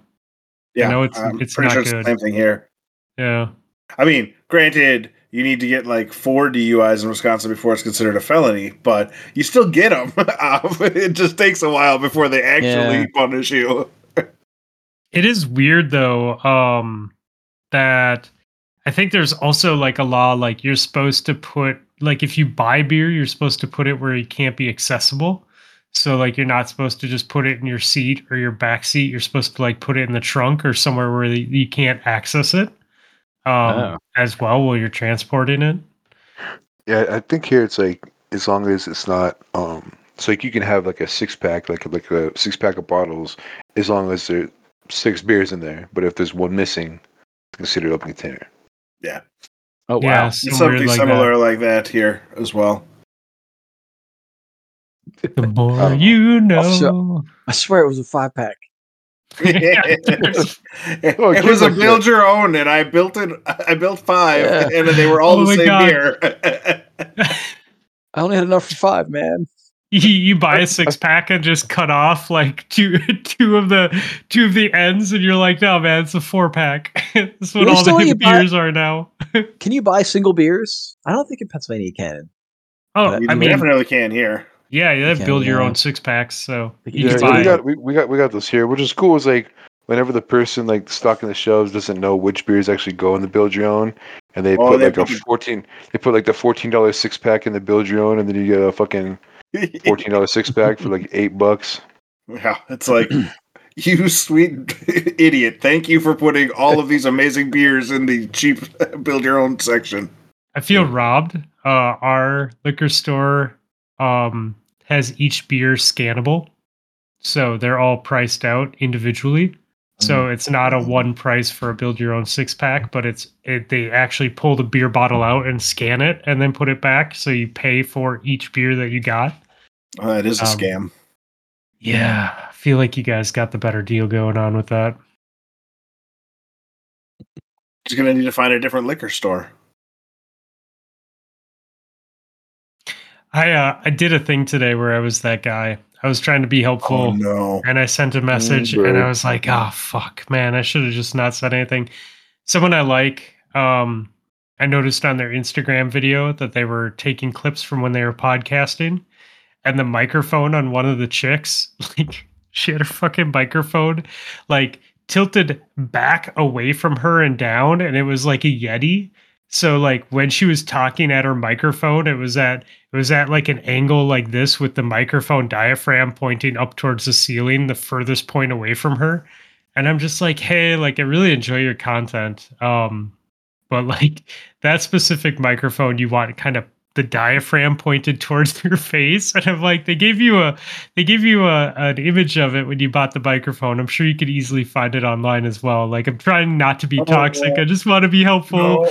yeah, know it's- I'm it's not sure it's good. the same thing here. Yeah, I mean, granted, you need to get like four DUIs in Wisconsin before it's considered a felony, but you still get them. it just takes a while before they actually Yeah. punish you. it is weird though. Um, that I think there's also like a law like you're supposed to put like if you buy beer, you're supposed to put it where it can't be accessible. So like you're not supposed to just put it in your seat or your back seat. You're supposed to like put it in the trunk or somewhere where you you can't access it. Um, Oh. as well while you're transporting it. yeah, I think here it's like as long as it's not um so like you can have like a six pack, like like a six pack of bottles, as long as there's six beers in there. But if there's one missing, it's considered open container. Yeah. Oh wow. some It's something like similar like that here as well. The more don't you know. So- I swear it was a five pack. It Oh, it it was a build your own, and I built it. I built five, Yeah. and they were all Oh the same God. beer. I only had enough for five, man. you, you buy a six pack and just cut off like two two of the two of the ends, and you're like, no man, it's a four pack. That's what They all the you buy- beers are now. Can you buy single beers? I don't think in Pennsylvania you can. Oh, you I mean, definitely can here. Yeah, you have can, build your own six packs, so Like, you you can can yeah, buy. we got we, we got we got those here, which is cool. Is like whenever the person like stocking the shelves doesn't know which beers actually go in the build your own, and they Oh, put they like a the- fourteen, they put like the fourteen dollar six pack in the build your own, and then you get a fucking fourteen dollar six pack for like eight bucks. Yeah, it's like you sweet idiot. Thank you for putting all of these amazing beers in the cheap build your own section. I feel robbed. Uh, our liquor store um, has each beer scannable, so they're all priced out individually. So it's not a one price for a build your own six pack, but it's it, they actually pull the beer bottle out and scan it and then put it back, so you pay for each beer that you got. Oh, that is a Um, scam. Yeah, I feel like you guys got the better deal going on with that. Just gonna need to find a different liquor store. I uh, I did a thing today where I was that guy. I was trying to be helpful. Oh no. and I sent a message and. I was like, oh fuck, man, I should have just not said anything. Someone I like, um, I noticed on their Instagram video that they were taking clips from when they were podcasting, and the microphone on one of the chicks, like she had a fucking microphone like tilted back away from her and down, and it was like a Yeti. So like when she was talking at her microphone, it was at it was at like an angle like this with the microphone diaphragm pointing up towards the ceiling, the furthest point away from her. And I'm just like, hey, like I really enjoy your content. Um, but like that specific microphone you want kind of the diaphragm pointed towards your face? And i'm like they gave you a they gave you a an image of it when you bought the microphone. I'm sure you could easily find it online as well. Like i'm trying not to be Oh, toxic. i just want to be helpful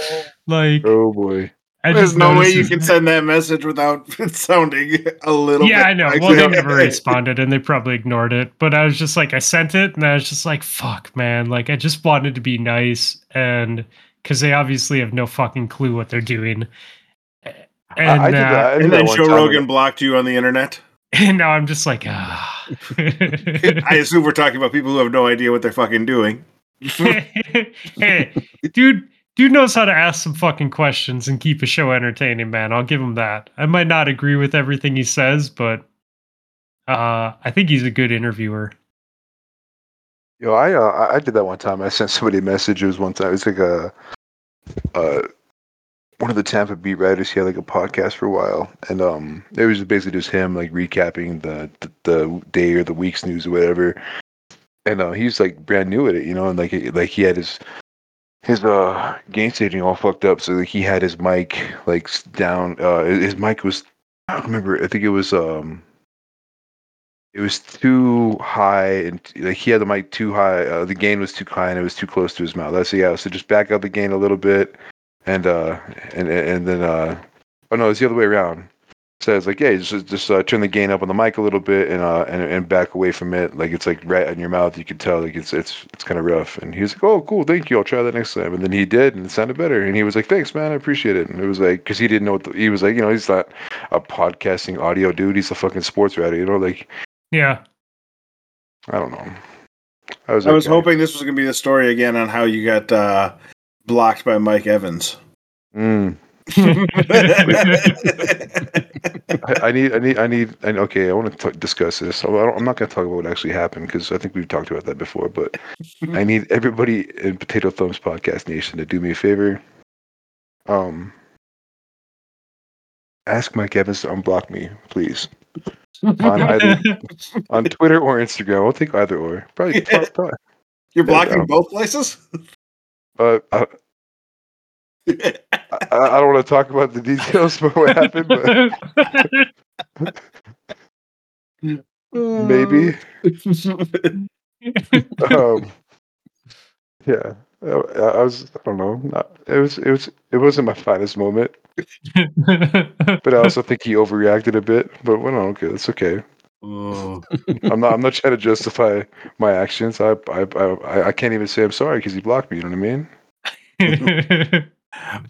like Oh boy. I There's just no way you can send that message without it sounding a little yeah bit i know like well they never responded and they probably ignored it but i was just like i sent it and i was just like fuck man like i just wanted to be nice and because they obviously have no fucking clue what they're doing and, I, I did uh, that. I did And then Joe time. Rogan blocked you on the internet. and now i'm just like ah I assume we're talking about people who have no idea what they're fucking doing. hey, dude, dude knows how to ask some fucking questions and keep a show entertaining, man. I'll give him that. I might not agree with everything he says, but uh, I think he's a good interviewer. Yo, I uh, I- did that one time. I sent somebody a message. It was one time. It was like a, uh, one of the Tampa beat writers. He had like a podcast for a while, and um, it was basically just him like recapping the the, the day or the week's news or whatever. And uh, he's like brand new at it, you know, and like like he had his his uh gain staging all fucked up. So he had his mic like down. Uh, his mic was I don't remember. I think it was um it was too high and like he had the mic too high uh, the gain was too high and it was too close to his mouth that's yeah so just back up the gain a little bit and uh and and then uh oh no it's the other way around so it's like yeah just just uh, turn the gain up on the mic a little bit and uh and, and back away from it like it's like right in your mouth you can tell like it's it's it's kind of rough and he was like oh cool thank you i'll try that next time and then he did and it sounded better and he was like thanks man i appreciate it and it was like because he didn't know what the, he was like you know he's not a podcasting audio dude he's a fucking sports writer you know like Yeah. I don't know. I was, I was okay. hoping this was going to be the story again on how you got uh, blocked by Mike Evans. Mm. I, I need, I need, I need, and okay, I want to discuss this. So I don't, I'm not going to talk about what actually happened because I think we've talked about that before. But I need everybody in Potato Thumbs Podcast Nation to do me a favor. Um, ask Mike Evans to unblock me, please, on either on Twitter or Instagram. I'll take either or. Probably, Yeah. probably. You're blocking both places? Uh, I, I, I don't want to talk about the details about what happened, but maybe. um, yeah, I, I was. I don't know. Not, it was. It was. It wasn't my finest moment, but I also think he overreacted a bit. But well, no, okay, that's okay. Oh. I'm not. I'm not trying to justify my actions. I. I. I, I can't even say I'm sorry because he blocked me. You know what I mean?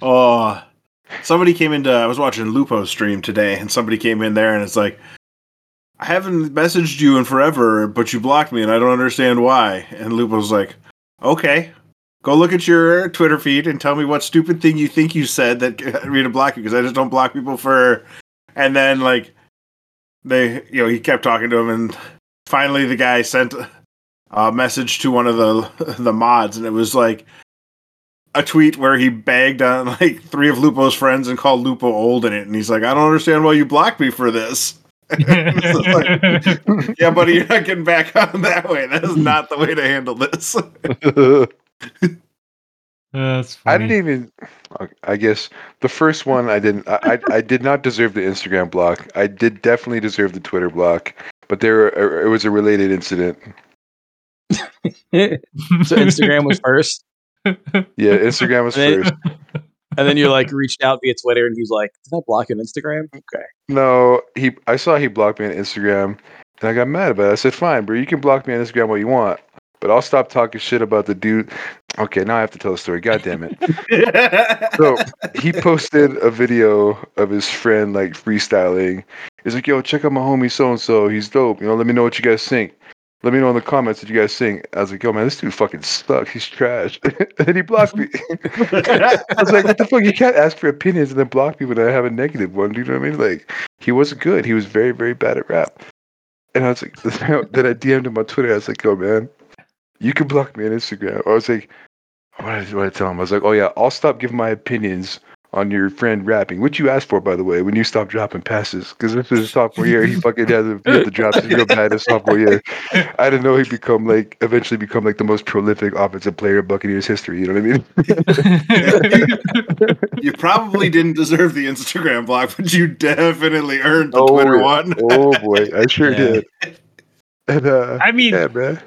oh, somebody came into. I was watching Lupo stream today, and somebody came in there, and it's like, I haven't messaged you in forever, but you blocked me, and I don't understand why. And Lupo's like, okay. Go look at your Twitter feed and tell me what stupid thing you think you said that got me to block you because I just don't block people for. And then like, they you know he kept talking to him and finally the guy sent a message to one of the the mods and it was like a tweet where he bagged on like three of Lupo's friends and called Lupo old in it, and he's like, "I don't understand why you blocked me for this." yeah, buddy, you're not getting back on that way. That is not the way to handle this. That's funny. I didn't even. I guess the first one I didn't. I, I I did not deserve the Instagram block. I did definitely deserve the Twitter block, but there er, it was a related incident. so Instagram was first, Yeah, Instagram was And then- first. and then you like reached out via Twitter, and he's like, "Did I block you on Instagram?" Okay. No, he. I saw he blocked me on Instagram, and I got mad about it. I said, "Fine, bro, you can block me on Instagram all you want, but I'll stop talking shit about the dude." Okay, now I have to tell the story. God damn it. So he posted a video of his friend like freestyling. He's like, "Yo, check out my homie so and so. He's dope. You know, let me know what you guys think. Let me know in the comments what you guys think." I was like, "Yo, man, this dude fucking sucks. He's trash." and then he blocked me. I was like, "What the fuck? You can't ask for opinions and then block me when I have a negative one. Do you know what I mean? Like, he wasn't good. He was very, very bad at rap." And I was like, then I DM'd him on Twitter. I was like, "Yo, man, you can block me on Instagram." I was like, what did I tell him? I was like, "Oh yeah, I'll stop giving my opinions on your friend rapping, which you asked for, by the way, when you stopped dropping passes. Because this is his sophomore year, he fucking had the, he had the drops real bad his sophomore year. I didn't know he'd become like eventually become like the most prolific offensive player in Buccaneers history. You know what I mean? You probably didn't deserve the Instagram block, but you definitely earned the Oh, Twitter yeah. one. oh boy, I sure Yeah. did. And uh, I mean, yeah, man.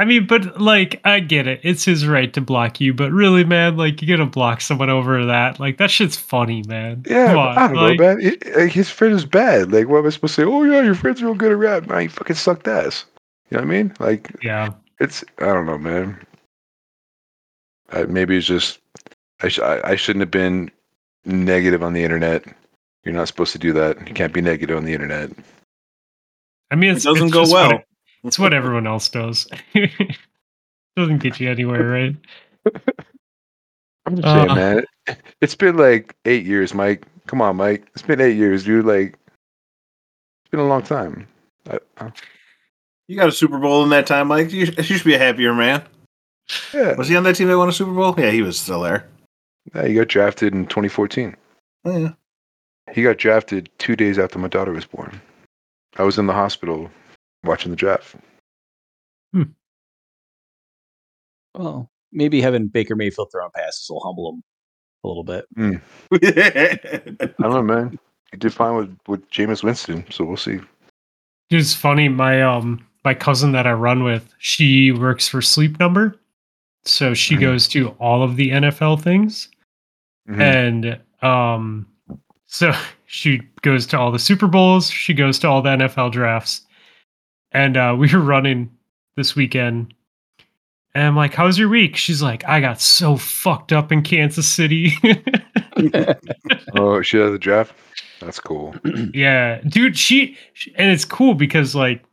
I mean, but like, I get it. It's his right to block you, but really, man, like, you're gonna block someone over that. Like, that shit's funny, man. Yeah, Come on, I don't like, know, man. It, like, uh, his friend is bad. Like, what am I supposed to say? Oh yeah, your friend's real good at rap. Man, you fucking sucked ass. You know what I mean? Like, Yeah. it's I don't know, man. I, maybe it's just I, sh- I I shouldn't have been negative on the internet. You're not supposed to do that. You can't be negative on the internet. I mean, It doesn't it's go well. What, it's what everyone else does. doesn't get you anywhere, right? I'm just saying, Uh. man. It's been like eight years, Mike. Come on, Mike. It's been eight years, dude. Like, it's been a long time. I, I, You got a Super Bowl in that time, Mike. You, you should be a happier man. yeah, Was he on that team that won a Super Bowl? Yeah, he was still there. yeah. he got drafted in 2014. Oh, yeah. He got drafted two days after my daughter was born. I was in the hospital watching the draft. Hmm. Well, maybe having Baker Mayfield throw on passes will humble him a little bit. I don't know, man. He did fine with with Jameis Winston, so we'll see. It's funny. My um, my cousin that I run with, she works for Sleep Number, so she Mhm. goes to all of the NFL things. Mhm. and um so she goes to all the super bowls she goes to all the nfl drafts and uh we were running this weekend and i'm like how's your week she's like i got so fucked up in kansas city Oh, she had the draft. That's cool. yeah dude she, she and it's cool because like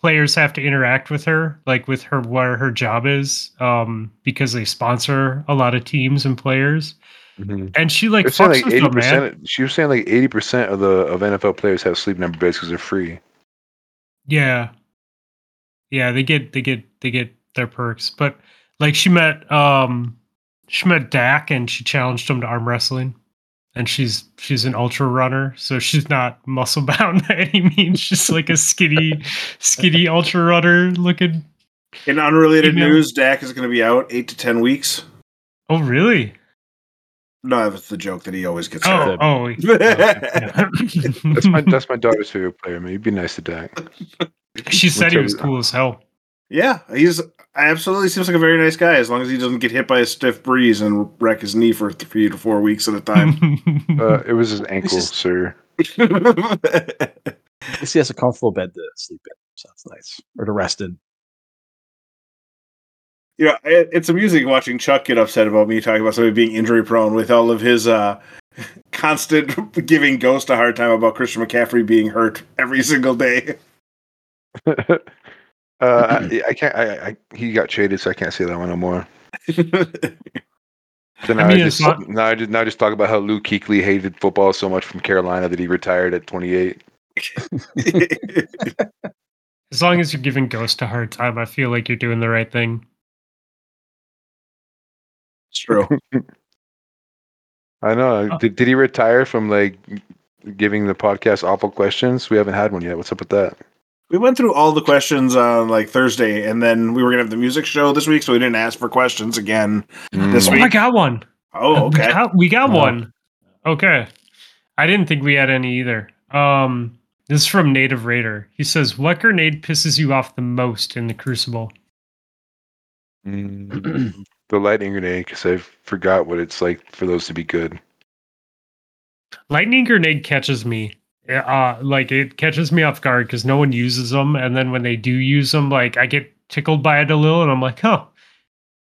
players have to interact with her like with her where her job is um because they sponsor a lot of teams and players Mhm. and she like fucks like eighty percent. She was saying like eighty percent of the of NFL players have sleep number beds because they're free. Yeah. Yeah, they get they get they get their perks. But like she met um she met Dak and she challenged him to arm wrestling. And she's she's an ultra runner, so she's not muscle bound by any means. She's like a skinny, skinny ultra runner looking. In unrelated Email. news, Dak is going to be out eight to ten weeks. Oh really? No, that's the joke that he always gets Oh hurt. oh. yeah. That's my that's my daughter's favorite player. Man, you'd be nice to Dak. She said he was cool as hell. yeah, he's absolutely seems like a very nice guy as long as he doesn't get hit by a stiff breeze and wreck his knee for three to four weeks at a time. Uh, it was his ankle, just- sir. At least he has a comfortable bed to sleep in. So that's nice. Or to rest in. you know, it, it's amusing watching Chuck get upset about me talking about somebody being injury prone with all of his uh, constant giving Ghost a hard time about Christian McCaffrey being hurt every single day. uh, I, I can't. I, I he got traded, so I can't say that one no more. So now I, mean, it's just not- now I just now I just talk about how Luke Kuechly hated football so much from Carolina that he retired at 28. As long as you're giving Ghost a hard time, I feel like you're doing the right thing. it's true. I know. Oh. Did, did he retire from like giving the podcast awful questions? We haven't had one yet. What's up with that? We went through all the questions on like Thursday, and then we were gonna have the music show this week, so we didn't ask for questions again. This Oh, week? I got one. Oh, We okay. got, we got Oh. one. Okay. I didn't think we had any either. Um, this is from Native Raider. He says, "What grenade pisses you off the most in the Crucible?" Mm, the lightning grenade, because I forgot what it's like for those to be good. Lightning grenade catches me. Uh, like it catches me off guard because no one uses them, and then when they do use them, like I get tickled by it a little, and I'm like, "Huh,"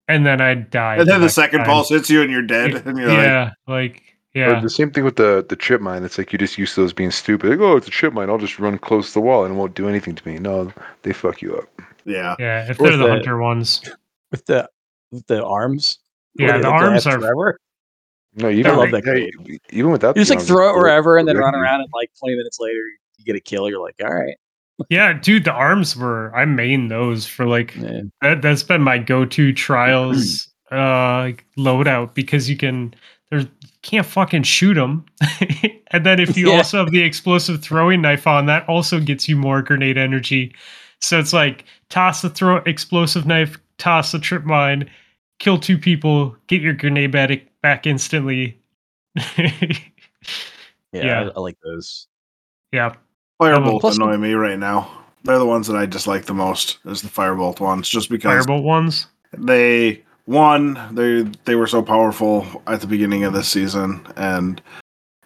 and then I die. And then the second time. pulse hits you, and you're dead. And you're yeah, like Or yeah, the same thing with the the trip mine. It's like you just used to those being stupid. Like, oh, it's a trip mine. I'll just run close to the wall and it won't do anything to me. No, they fuck you up. yeah. yeah. If Or they're the the- hunter ones, With the with the arms. Yeah, Where the they arms are- forever. No, even I love that hey, even without You just like throw it wherever and then run around and like 20 minutes later you get a kill. You're like, all right. yeah, dude, the arms were I main those for like Yeah. that, that's been my go-to trials uh like loadout because you can there's can't fucking shoot them. and then if you Yeah. also have the explosive throwing knife on, that also gets you more grenade energy. So it's like toss the throw explosive knife, toss the trip mine, kill two people, get your grenade back, back instantly. Yeah, Yeah. I, I like those. yeah. Firebolt Plus- annoy me right now. They're the ones that I dislike the most. Is the firebolt ones, just because Firebolt ones. they one they they were so powerful at the beginning of this season, and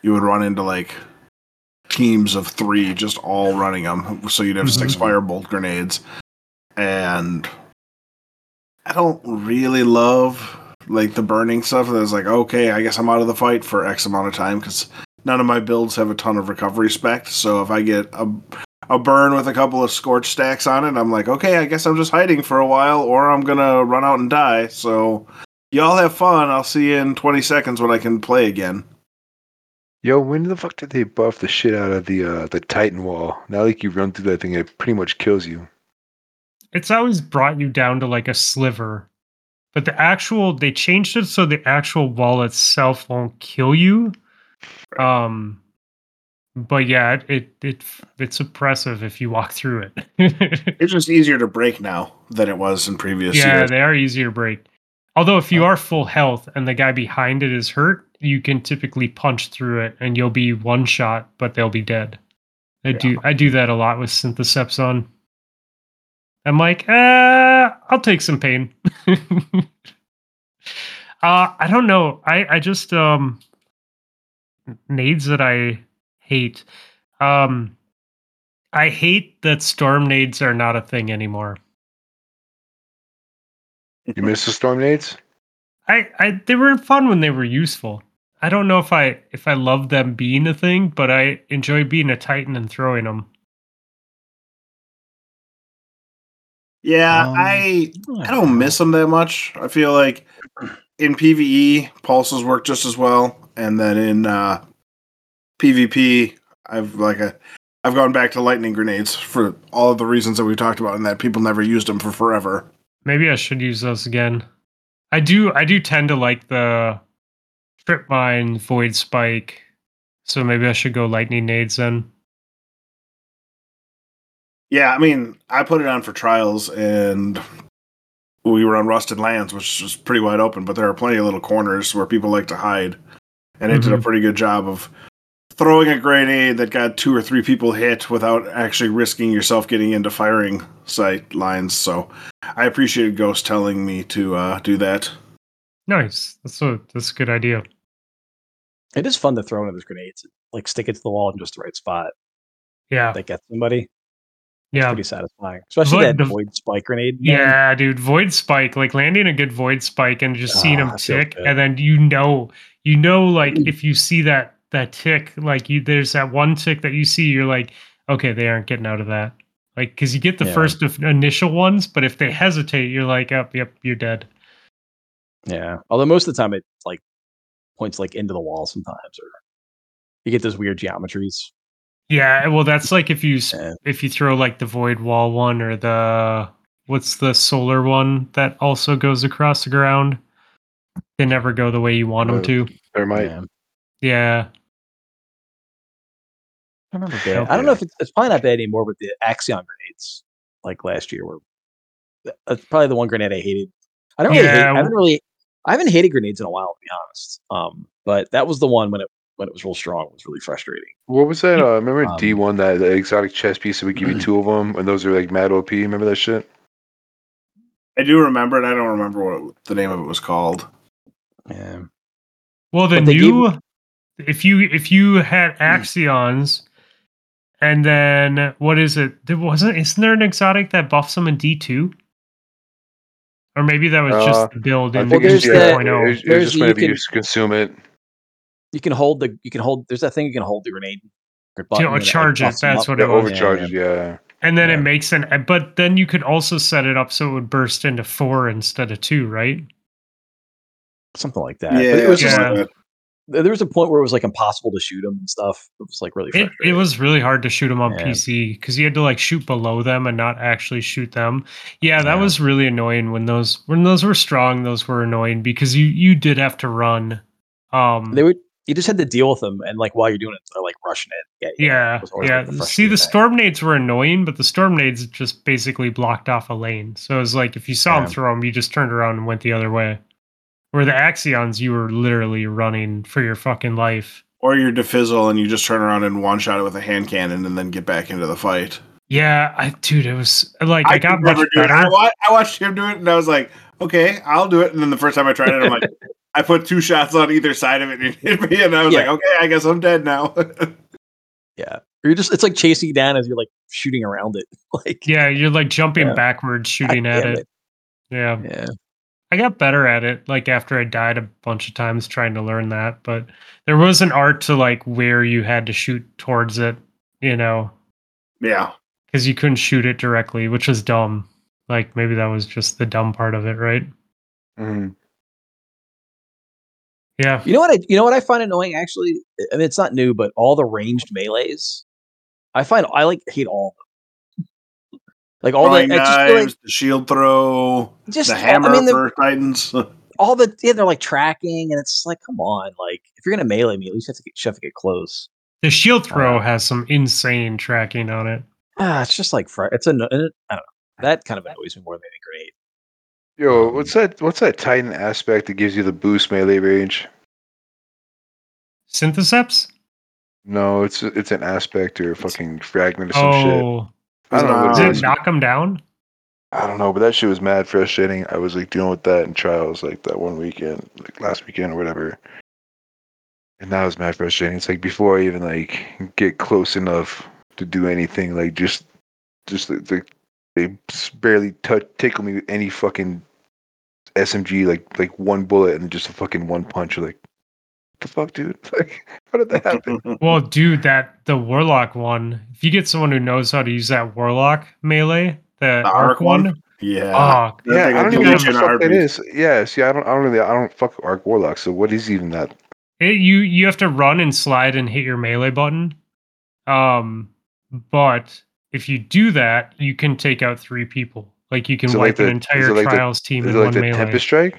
you would run into like teams of three just all running them. So you'd have six Mhm. firebolt grenades, and I don't really love like the burning stuff. I was like okay, I guess I'm out of the fight for X amount of time because none of my builds have a ton of recovery spec. So if I get a a burn with a couple of scorch stacks on it, I'm like, okay, I guess I'm just hiding for a while, or I'm gonna run out and die. So y'all have fun. I'll see you in 20 seconds when I can play again. Yo, when the fuck did they buff the shit out of the uh, the Titan wall? Now, like you run through that thing, it pretty much kills you. It's always brought you down to like a sliver. But the actual they changed it so the actual wall itself won't kill you. Um but yeah, it, it it it's oppressive if you walk through it. It's just easier to break now than it was in previous yeah, years. they are easier to break. Although if you are full health and the guy behind it is hurt, you can typically punch through it and you'll be one shot, but they'll be dead. I Yeah. do I do that a lot with Synthoceps on. I'm like, uh, I'll take some pain. uh I don't know. I I just um nades that I hate. Um I hate that storm nades are not a thing anymore. You miss the storm nades? I, I they were fun when they were useful. I don't know if I if I love them being a thing, but I enjoy being a titan and throwing them. Yeah, Um, I I don't miss them that much. I feel like in PVE, pulses work just as well, and then in uh, PvP, I've like a I've gone back to lightning grenades for all of the reasons that we talked about, and that people never used them for forever. Maybe I should use those again. I do I do tend to like the trip mine void spike, so maybe I should go lightning nades then. Yeah, I mean, I put it on for trials, and we were on Rusted Lands, which was pretty wide open, but there are plenty of little corners where people like to hide, and it did a Mhm. pretty good job of throwing a grenade that got two or three people hit without actually risking yourself getting into firing sight lines. So I appreciated Ghost telling me to uh, do that. Nice. That's a that's a good idea. It is fun to throw one of those grenades, like stick it to the wall in just the right spot Yeah. that gets somebody. Yeah. Pretty satisfying, especially Void- that the- void spike grenade. man. Yeah, dude, void spike, like landing a good void spike and just seeing Ah, him tick, good. and then you know, you know, like if you see that that tick, like you, there's that one tick that you see, you're like, okay, they aren't getting out of that, like because you get the Yeah. first of- initial ones, but if they hesitate, you're like, up, yep, you're dead. Yeah. Although most of the time it like points like into the wall sometimes, or you get those weird geometries. Yeah, well, that's like if you Yeah. if you throw like the void wall one or the what's the solar one that also goes across the ground. They never go the way you want them Uh, to. Thermite. Yeah. Yeah. I remember Yeah. bad. I don't know if it's, it's probably not bad anymore with the Axion grenades, like last year. Were that's probably the one grenade I hated. I don't really hate. I haven't really. I haven't hated grenades in a while, to be honest. Um, but that was the one when it when it was real strong. It was really frustrating. What was that? Uh, remember Um, D one that the exotic chess piece that would give you two of them, and those are like mad OP. Remember that shit? I do remember it. I don't remember what the name of it was called. Yeah. Well, the But they gave- new if you if you had axions, and then what is it? There wasn't isn't there an exotic that buffs them in D two? Or maybe that was Uh, just the build I in think Well, there's yeah, that- 2.0. it's, it's there's just the- you whenever you can- consume it. You can hold the. You can hold. There's that thing you can hold the grenade. or To button and it, like, it, buffs 'em that's what Yeah, it was. overcharges. Yeah. And then Yeah. it makes an but then you could also set it up so it would burst into four instead of two, right? something like that. But it was just Yeah. like, there was a point where it was like impossible to shoot them and stuff. It was like really It, it was really hard to shoot them on Yeah. PC because you had to like shoot below them and not actually shoot them. Yeah, that Yeah. was really annoying when those when those were strong. Those were annoying because you you did have to run Um, They would. You just had to deal with them, and like while you're doing it, they're like rushing it. Yeah, yeah, it was always, yeah. like, the See, the thing. storm nades were annoying, but the storm nades just basically blocked off a lane. So it was like if you saw Yeah. them throw them, you just turned around and went the other way. Where the Axions, you were literally running for your fucking life. Or you're defizzle and you just turn around and one shot it with a hand cannon and then get back into the fight. Yeah, I dude, it was like I, got much never do it. better. I, wa- I watched him do it and I was like, okay, I'll do it. And then the first time I tried it, I'm like, I put two shots on either side of it and it hit me. And I was Yeah. like, okay, I guess I'm dead now. Yeah, or you're just. It's like chasing you down as you're like shooting around it. Like Yeah, you're like jumping Yeah. backwards, shooting at damn it. Yeah. Yeah. I got better at it like after I died a bunch of times trying to learn that, but there was an art to like where you had to shoot towards it, you know, yeah. because you couldn't shoot it directly, which was dumb. Like maybe that was just the dumb part of it, right? Mhm. Yeah. You know what? I you know what I find annoying. Actually, I mean, it's not new, but all the ranged melees, I find I like hate all of them. Like all the, Throwing I knives, like the shield throw, just the all- hammer I mean, the, for Titans. all the yeah, they're like tracking, and it's just like, come on, like if you're gonna melee me, at least you have to get, you have to get close. The shield throw Uh, has some insane tracking on it. Ah, it's just like fr- it's a I don't know. That kind of annoys me more than a grenade. Yo, Um, what's that? What's that Titan aspect that gives you the boost melee range? Synthoceps? No, it's it's an aspect or a fucking fragment or some shit. Oh, I don't know what does it it knock them down? I don't know, but that shit was mad frustrating. I was like dealing with that in trials like that one weekend, like last weekend or whatever. And that was mad frustrating. It's like before I even like get close enough to do anything, like just just like they barely touch tickle me with any fucking SMG, like like one bullet and just a fucking one punch. You're like, the fuck, dude? Like, how did that happen? Well, dude, that the warlock one. If you get someone who knows how to use that warlock melee, the, The arc, arc one. one? yeah. Oh, yeah, thing I don't even know what you the in fuck that heartbeat. is. Yeah, see, I don't, I don't really, I don't fuck Arc Warlock. So what is even that? it, you you have to run and slide and hit your melee button. Um, but if you do that, you can take out three people. Like you can wipe like the- an entire it like the- trials team Is in it like one the melee. Tempest Strike?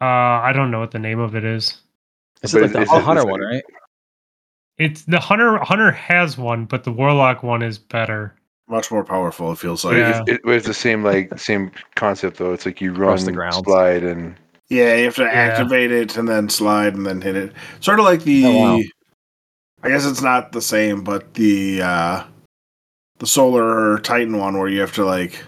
Uh, I don't know what the name of it is. Is But it like the it- hunter is one, right? It's the hunter. Hunter has one, but the warlock one is better. Much more powerful, it feels like. Yeah. It, it's the same like same concept though. It's like you run, Across the ground. slide, and Yeah, you have to activate it and then slide and then hit it. Sort of like the. Oh, wow. I guess it's not the same, but the uh the solar Titan one where you have to like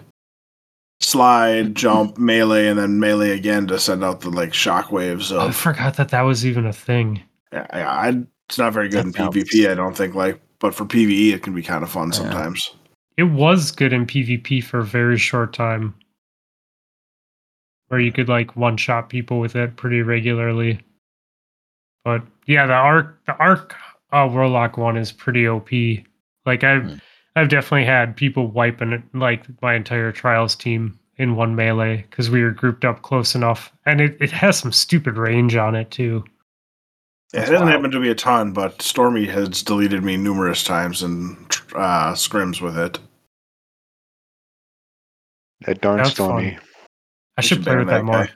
slide, jump, melee, and then melee again to send out the like shock waves I forgot that that was even a thing. Yeah, yeah, I, it's not very good That in sounds- PvP. I don't think like, but for PVE it can be kind of fun Yeah. sometimes. It was good in PvP for a very short time. Where you could like one shot people with it pretty regularly. But yeah, the arc the arc uh, warlock one is pretty OP. Like I've Hmm. I've definitely had people wiping it like my entire trials team in one melee because we were grouped up close enough. And it, it has some stupid range on it too. Yeah, it That's doesn't wild. happen to be a ton, but Stormy has deleted me numerous times in uh, scrims with it. that darn That's Stormy. fun. I should play with that more.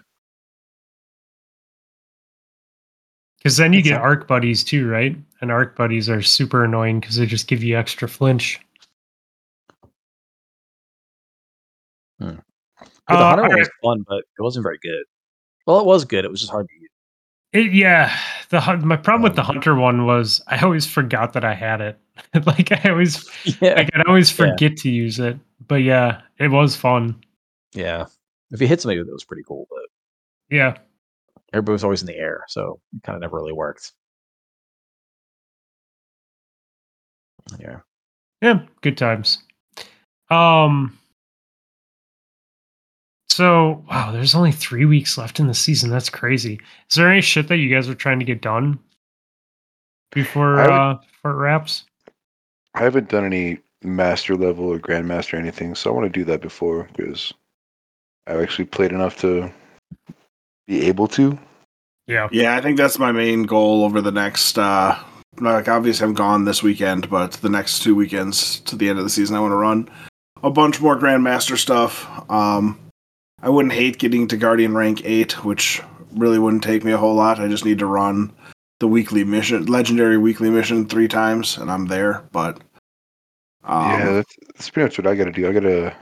Because then you That's get not- arc buddies too, right? And arc buddies are super annoying because they just give you extra flinch. Yeah, the Uh, hunter one was fun, but it wasn't very good. Well, it was good. It was just hard to use. It, yeah, the my problem with the Um, hunter one was I always forgot that I had it. like I always, Yeah, like I'd always Yeah. forget to use it. But yeah, it was fun. yeah. If you hit somebody with it, it was pretty cool, but Yeah, everybody was always in the air, so it kind of never really worked. Yeah. yeah, good times. Um. So wow, there's only three weeks left in the season. That's crazy. Is there any shit that you guys are trying to get done before I would- uh before it wraps? I haven't done any master level or grandmaster or anything, so I want to do that before because I've actually played enough to be able to. Yeah. Yeah, I think that's my main goal over the next. uh Like, obviously, I'm gone this weekend, but the next two weekends to the end of the season, I want to run a bunch more Grandmaster stuff. Um, I wouldn't hate getting to Guardian rank eight, which really wouldn't take me a whole lot. I just need to run the weekly mission, legendary weekly mission, three times, and I'm there. But um, yeah, that's, that's pretty much what I got to do. I got to.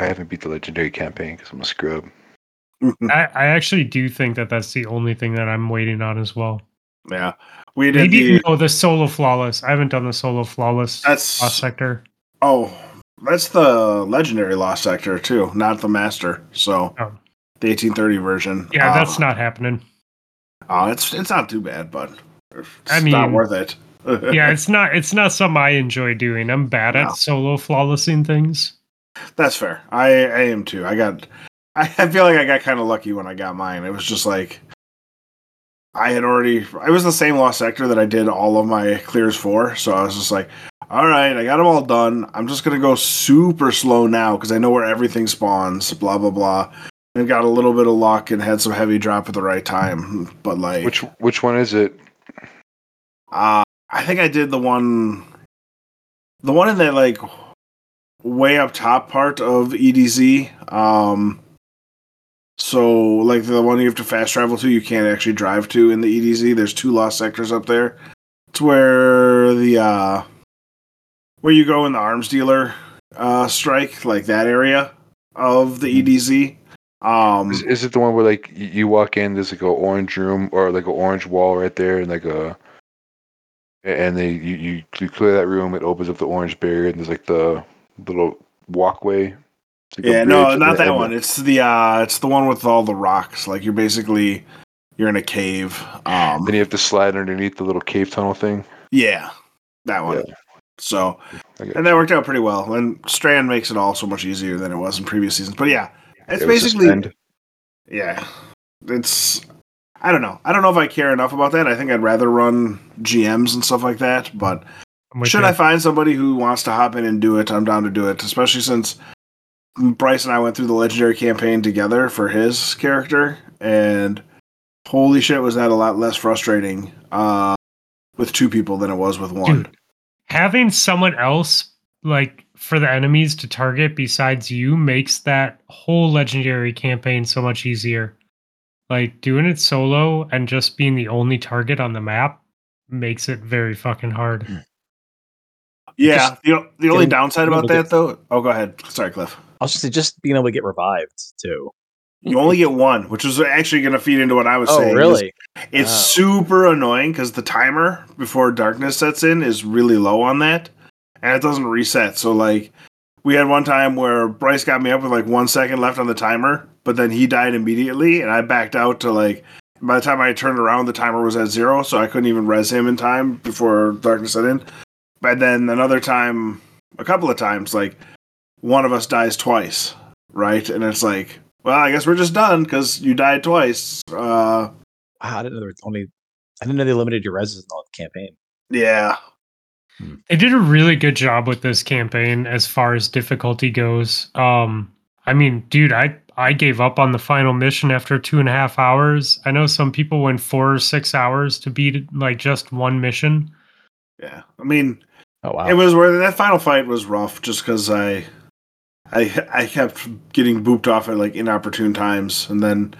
I haven't beat the legendary campaign because I'm a scrub. I, I actually do think that that's the only thing that I'm waiting on as well. yeah, we did. Maybe the, no, the solo flawless. I haven't done the solo flawless That's- lost sector. oh, that's the legendary lost sector too, not the master. So Oh. the 1830 version. Yeah, uh, that's not happening. Oh, it's it's not too bad, but it's I not mean, worth it. Yeah, it's not. It's not something I enjoy doing. I'm bad No. at solo flawlessing things. That's fair. I, I am too. I got. I, I feel like I got kind of lucky when I got mine. It was just like I had already. It was the same lost sector that I did all of my clears for. So I was just like, all right, I got them all done. I'm just gonna go super slow now because I know where everything spawns. Blah blah blah. And got a little bit of luck and had some heavy drop at the right time. But like, Which which one is it? uh, I think I did the one, the one in that like way up top part of EDZ. Um, so like the one you have to fast travel to, you can't actually drive to in the EDZ. There's two lost sectors up there. It's where the uh, where you go in the arms dealer uh strike, like that area of the EDZ. Um, Is, is it the one where like you walk in, there's like a orange room or like an orange wall right there, and like a, and they you, you you clear that room, it opens up the orange barrier, and there's like the little walkway. Like yeah, no, not that one. It's the uh it's the one with all the rocks. Like you're basically you're in a cave. Um Then you have to slide underneath the little cave tunnel thing. yeah, that one. Yeah. So Okay. and that worked out pretty well. And Strand makes it all so much easier than it was in previous seasons. But yeah, it's It basically suspend. yeah. It's I don't know. I don't know if I care enough about that. I think I'd rather run GMs and stuff like that, but should you. I find somebody who wants to hop in and do it, I'm down to do it, especially since Bryce and I went through the legendary campaign together for his character, and holy shit, was that a lot less frustrating uh, with two people than it was with one. Dude. having someone else like for the enemies to target besides you makes that whole legendary campaign so much easier. Like doing it solo and just being the only target on the map makes it very fucking hard. Yeah, the, the only downside about getting that, though. Oh, go ahead. Sorry, Cliff. I was just say just being able to get revived too. You only get one, which was actually going to feed into what I was Oh, saying. is really? It's super annoying because the timer before darkness sets in is really low on that, and it doesn't reset. So like, we had one time where Bryce got me up with like one second left on the timer, but then he died immediately, and I backed out to like. By the time I turned around, the timer was at zero, so I couldn't even res him in time before darkness set in. But then another time, a couple of times, like one of us dies twice, right? And it's like, well, I guess we're just done because you died twice. Uh, Wow, I didn't know there was only. I didn't know they limited your reses in the campaign. yeah, They did a really good job with this campaign as far as difficulty goes. Um, I mean, dude, I I gave up on the final mission after two and a half hours. I know some people went four or six hours to beat like just one mission. Yeah, I mean, Oh wow! it was where that final fight was rough, just because I, I, I kept getting booped off at like inopportune times, and then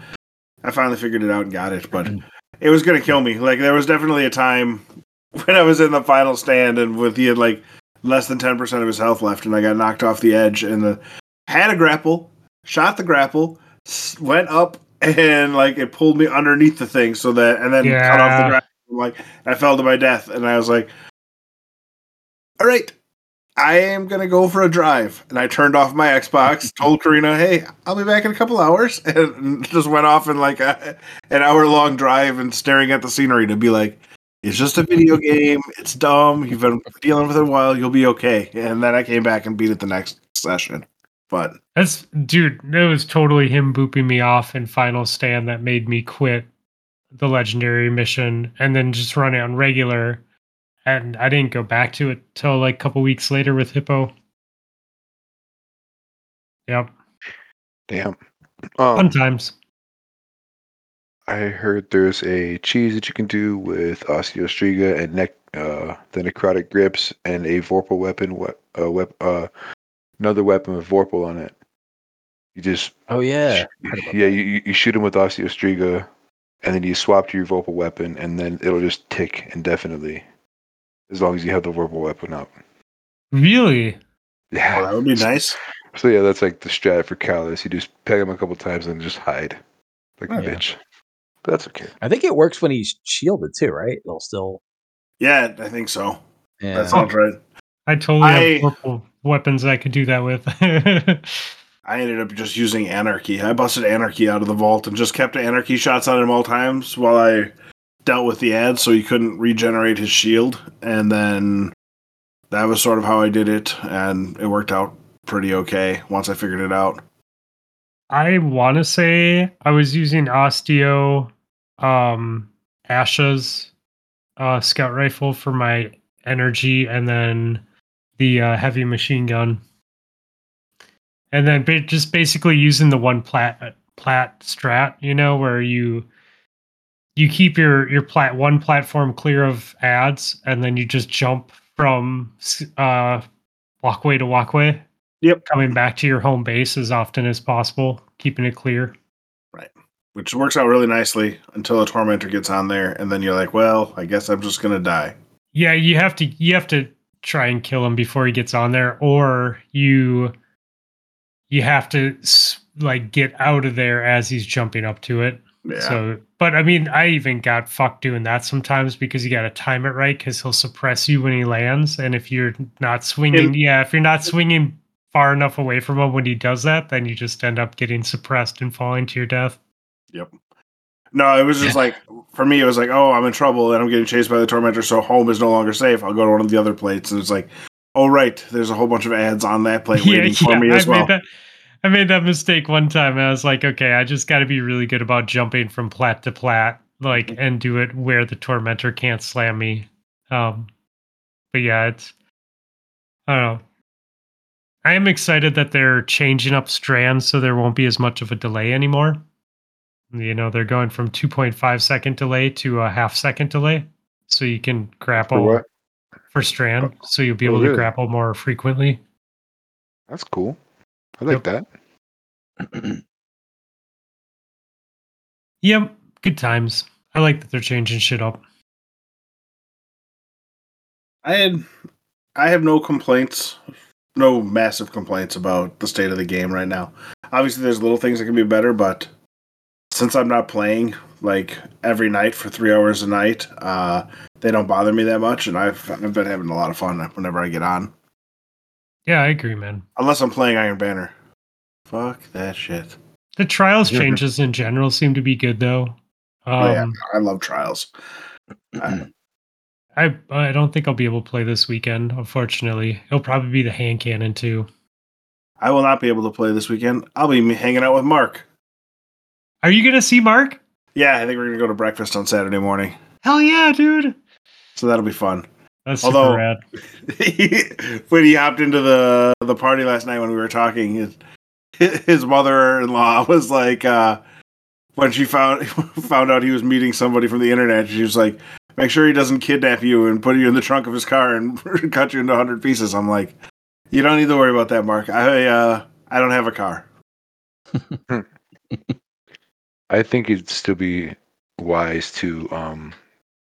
I finally figured it out and got it. But mm. it was gonna kill me. Like there was definitely a time when I was in the final stand, and with he had like less than ten percent of his health left, and I got knocked off the edge, and the had a grapple, shot the grapple, went up, and like it pulled me underneath the thing, so that, and then cut off the grapple. Like I fell to my death, and I was like, "All right, I am gonna go for a drive." And I turned off my Xbox, told Karina, "Hey, I'll be back in a couple hours," and just went off in like a, an hour long drive and staring at the scenery to be like, "It's just a video game. It's dumb. You've been dealing with it a while. You'll be okay." And then I came back and beat it the next session. But That's dude, it was totally him booping me off in Final Stand that made me quit the legendary mission and then just run it on regular. And I didn't go back to it till like a couple weeks later with Hippo. Yep. Damn. Fun Um, times. I heard there's a cheese that you can do with Osteostriga and neck, uh, the necrotic grips and a Vorpal weapon. What, uh, wep- uh, another weapon with Vorpal on it. You just Oh yeah. yeah, you, you- you shoot him with Osteostriga, and then you swap to your Vorpal weapon, and then it'll just tick indefinitely, as long as you have the Vorpal weapon up. Really? Oh, Yeah. that would be nice. So yeah, that's like the strat for Calus. You just peg him a couple times and just hide, like Oh, a yeah. bitch. But that's okay. I think it works when he's shielded too, right? It'll still. Yeah, I think so. Yeah. That sounds right. I totally I- have purple weapons I could do that with. I ended up just using Anarchy. I busted Anarchy out of the vault and just kept Anarchy shots on him all times while I dealt with the ads so he couldn't regenerate his shield. And then that was sort of how I did it, and it worked out pretty okay once I figured it out. I want to say I was using Osteo um Asha's uh scout rifle for my energy and then the uh, heavy machine gun. And then just basically using the one plat plat strat, you know, where you you keep your your plat one platform clear of ads and then you just jump from uh walkway to walkway. Yep. Coming back to your home base as often as possible, keeping it clear. Right. Which works out really nicely until a tormentor gets on there, and then you're like, "Well, I guess I'm just gonna die." Yeah, you have to you have to try and kill him before he gets on there, or you you have to like get out of there as he's jumping up to it. Yeah, So, but I mean, I even got fucked doing that sometimes because you got to time it right because he'll suppress you when he lands, and if you're not swinging, And- yeah, if you're not swinging far enough away from him when he does that, then you just end up getting suppressed and falling to your death. Yep. No, it was just like for me, it was like, oh, I'm in trouble and I'm getting chased by the tormentor, so home is no longer safe. I'll go to one of the other plates, and it's like, oh right, there's a whole bunch of ads on that plate waiting for me as I well. Made that, I made that mistake one time. And I was like, okay, I just got to be really good about jumping from plat to plat, like, Mm-hmm. and do it where the tormentor can't slam me. Um, but yeah, it's I don't know. I am excited that they're changing up strands so there won't be as much of a delay anymore. You know, they're going from 2.5 second delay to a half second delay. So you can grapple For for strand. So you'll be Oh, able to grapple more frequently. That's cool. I like Yep. that. Yep, good times. I like that they're changing shit up. I had, I have no complaints, no massive complaints about the state of the game right now. Obviously, there's little things that can be better, but since I'm not playing like every night for three hours a night, uh, they don't bother me that much, and I've I've been having a lot of fun whenever I get on. Yeah, I agree, man. Unless I'm playing Iron Banner. Fuck that shit. The trials Yeah. changes in general seem to be good though. Um, Oh, yeah. I love trials. I- I I don't think I'll be able to play this weekend. Unfortunately, it'll probably be the hand cannon too. I will not be able to play this weekend. I'll be hanging out with Mark. Are you gonna see Mark? Yeah, I think we're gonna go to breakfast on Saturday morning, Hell yeah, dude! so that'll be fun. That's Although- super rad. when he hopped into the the party last night when we were talking, his, his mother-in-law was like, uh, when she found found out he was meeting somebody from the internet, she was like, "Make sure he doesn't kidnap you and put you in the trunk of his car and cut you into hundred pieces." I'm like, "You don't need to worry about that, Mark. I uh, I don't have a car." I think it'd still be wise to um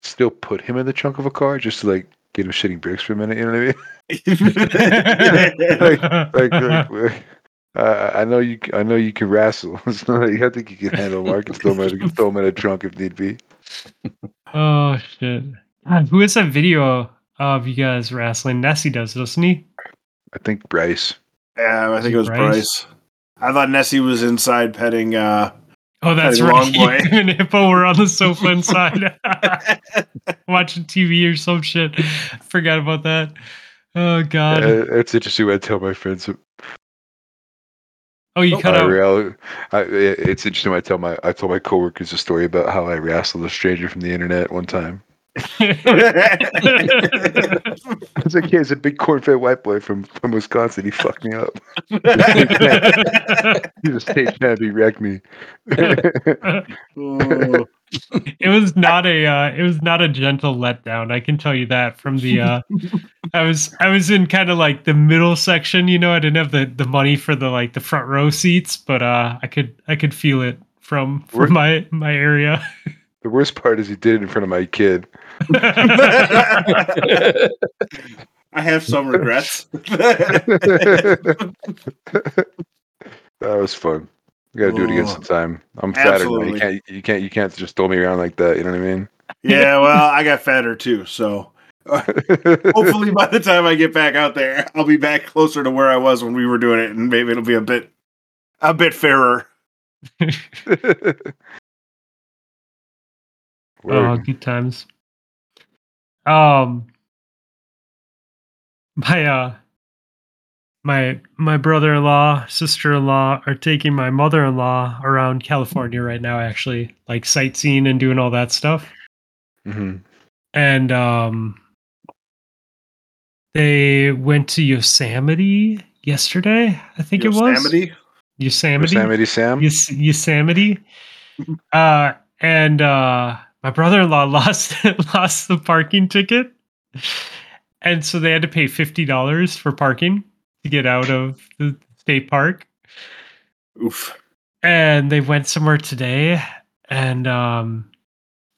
still put him in the trunk of a car just to like get him shitting bricks for a minute. You know what I mean? like, like, like, uh, I know you. I know you can wrestle. It's not like- I think you can handle Mark and throw him, in, throw him in a trunk if need be. oh shit! God, who is that video of you guys wrestling? Nessie does, doesn't he? I think Bryce. Yeah, I think it was Bryce? Bryce. I thought Nessie was inside petting. uh Oh, that's right. You and Hippo were on the sofa inside watching TV or some shit. Forgot about that. Oh god. Uh, it's interesting when I tell my friends. oh, you cut out. real- I, it's interesting when I tell my I told my coworkers a story about how I wrestled a stranger from the internet one time. It's like, yeah, he's a big corn-fed white boy from, from Wisconsin. He fucked me up. he a state champ. He wrecked me. Oh. it was not a uh, it was not a gentle letdown. I can tell you that from the uh, I was I was in kind of like the middle section. You know, I didn't have the the money for the like the front row seats, but uh, I could I could feel it from from my my area. The worst part is he did it in front of my kid. I have some regrets. that was fun. We gotta do it again sometime. I'm fatter. You can't you can't you can't just throw me around like that, you know what I mean? yeah, well, I got fatter too, so hopefully by the time I get back out there, I'll be back closer to where I was when we were doing it, and maybe it'll be a bit a bit fairer. Oh, good times. Um, my uh, my my brother-in-law, sister-in-law are taking my mother-in-law around California right now. Actually, like sightseeing and doing all that stuff. Mhm. And um, they went to Yosemite yesterday. I think it was Yosemite? Yosemite. Yosemite Sam. Yos- Yosemite. uh, and uh, my brother-in-law lost lost the parking ticket, and so they had to pay fifty dollars for parking to get out of the state park. Oof. And they went somewhere today, and um,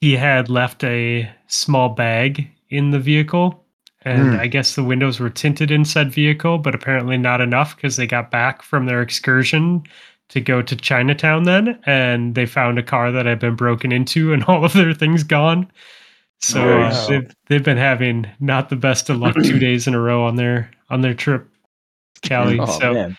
he had left a small bag in the vehicle. And Hmm. I guess the windows were tinted in said vehicle, but apparently not enough because they got back from their excursion to go to Chinatown then, and they found a car that had been broken into and all of their things gone. So Nice. they've they've been having not the best of luck two days in a row on their on their trip, Cali. Oh, so man.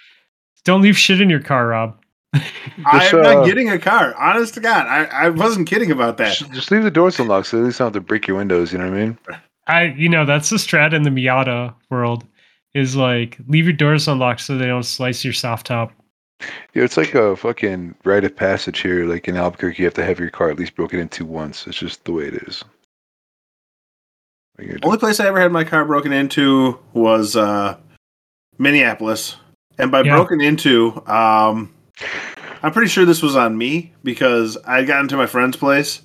don't leave shit in your car, Rob. I'm uh, not getting a car. Honest to God, I, I wasn't kidding about that. Just, just leave the doors unlocked so at least don't have to break your windows, you know what I mean? I you know that's the strat in the Miata world is like leave your doors unlocked so they don't slice your soft top. Yeah, it's like a fucking rite of passage here. Like in Albuquerque, you have to have your car at least broken into once. It's just the way it is. What are you gonna do? Only place I ever had my car broken into was uh, Minneapolis, and by Yeah. broken into, um, I'm pretty sure this was on me because I got into my friend's place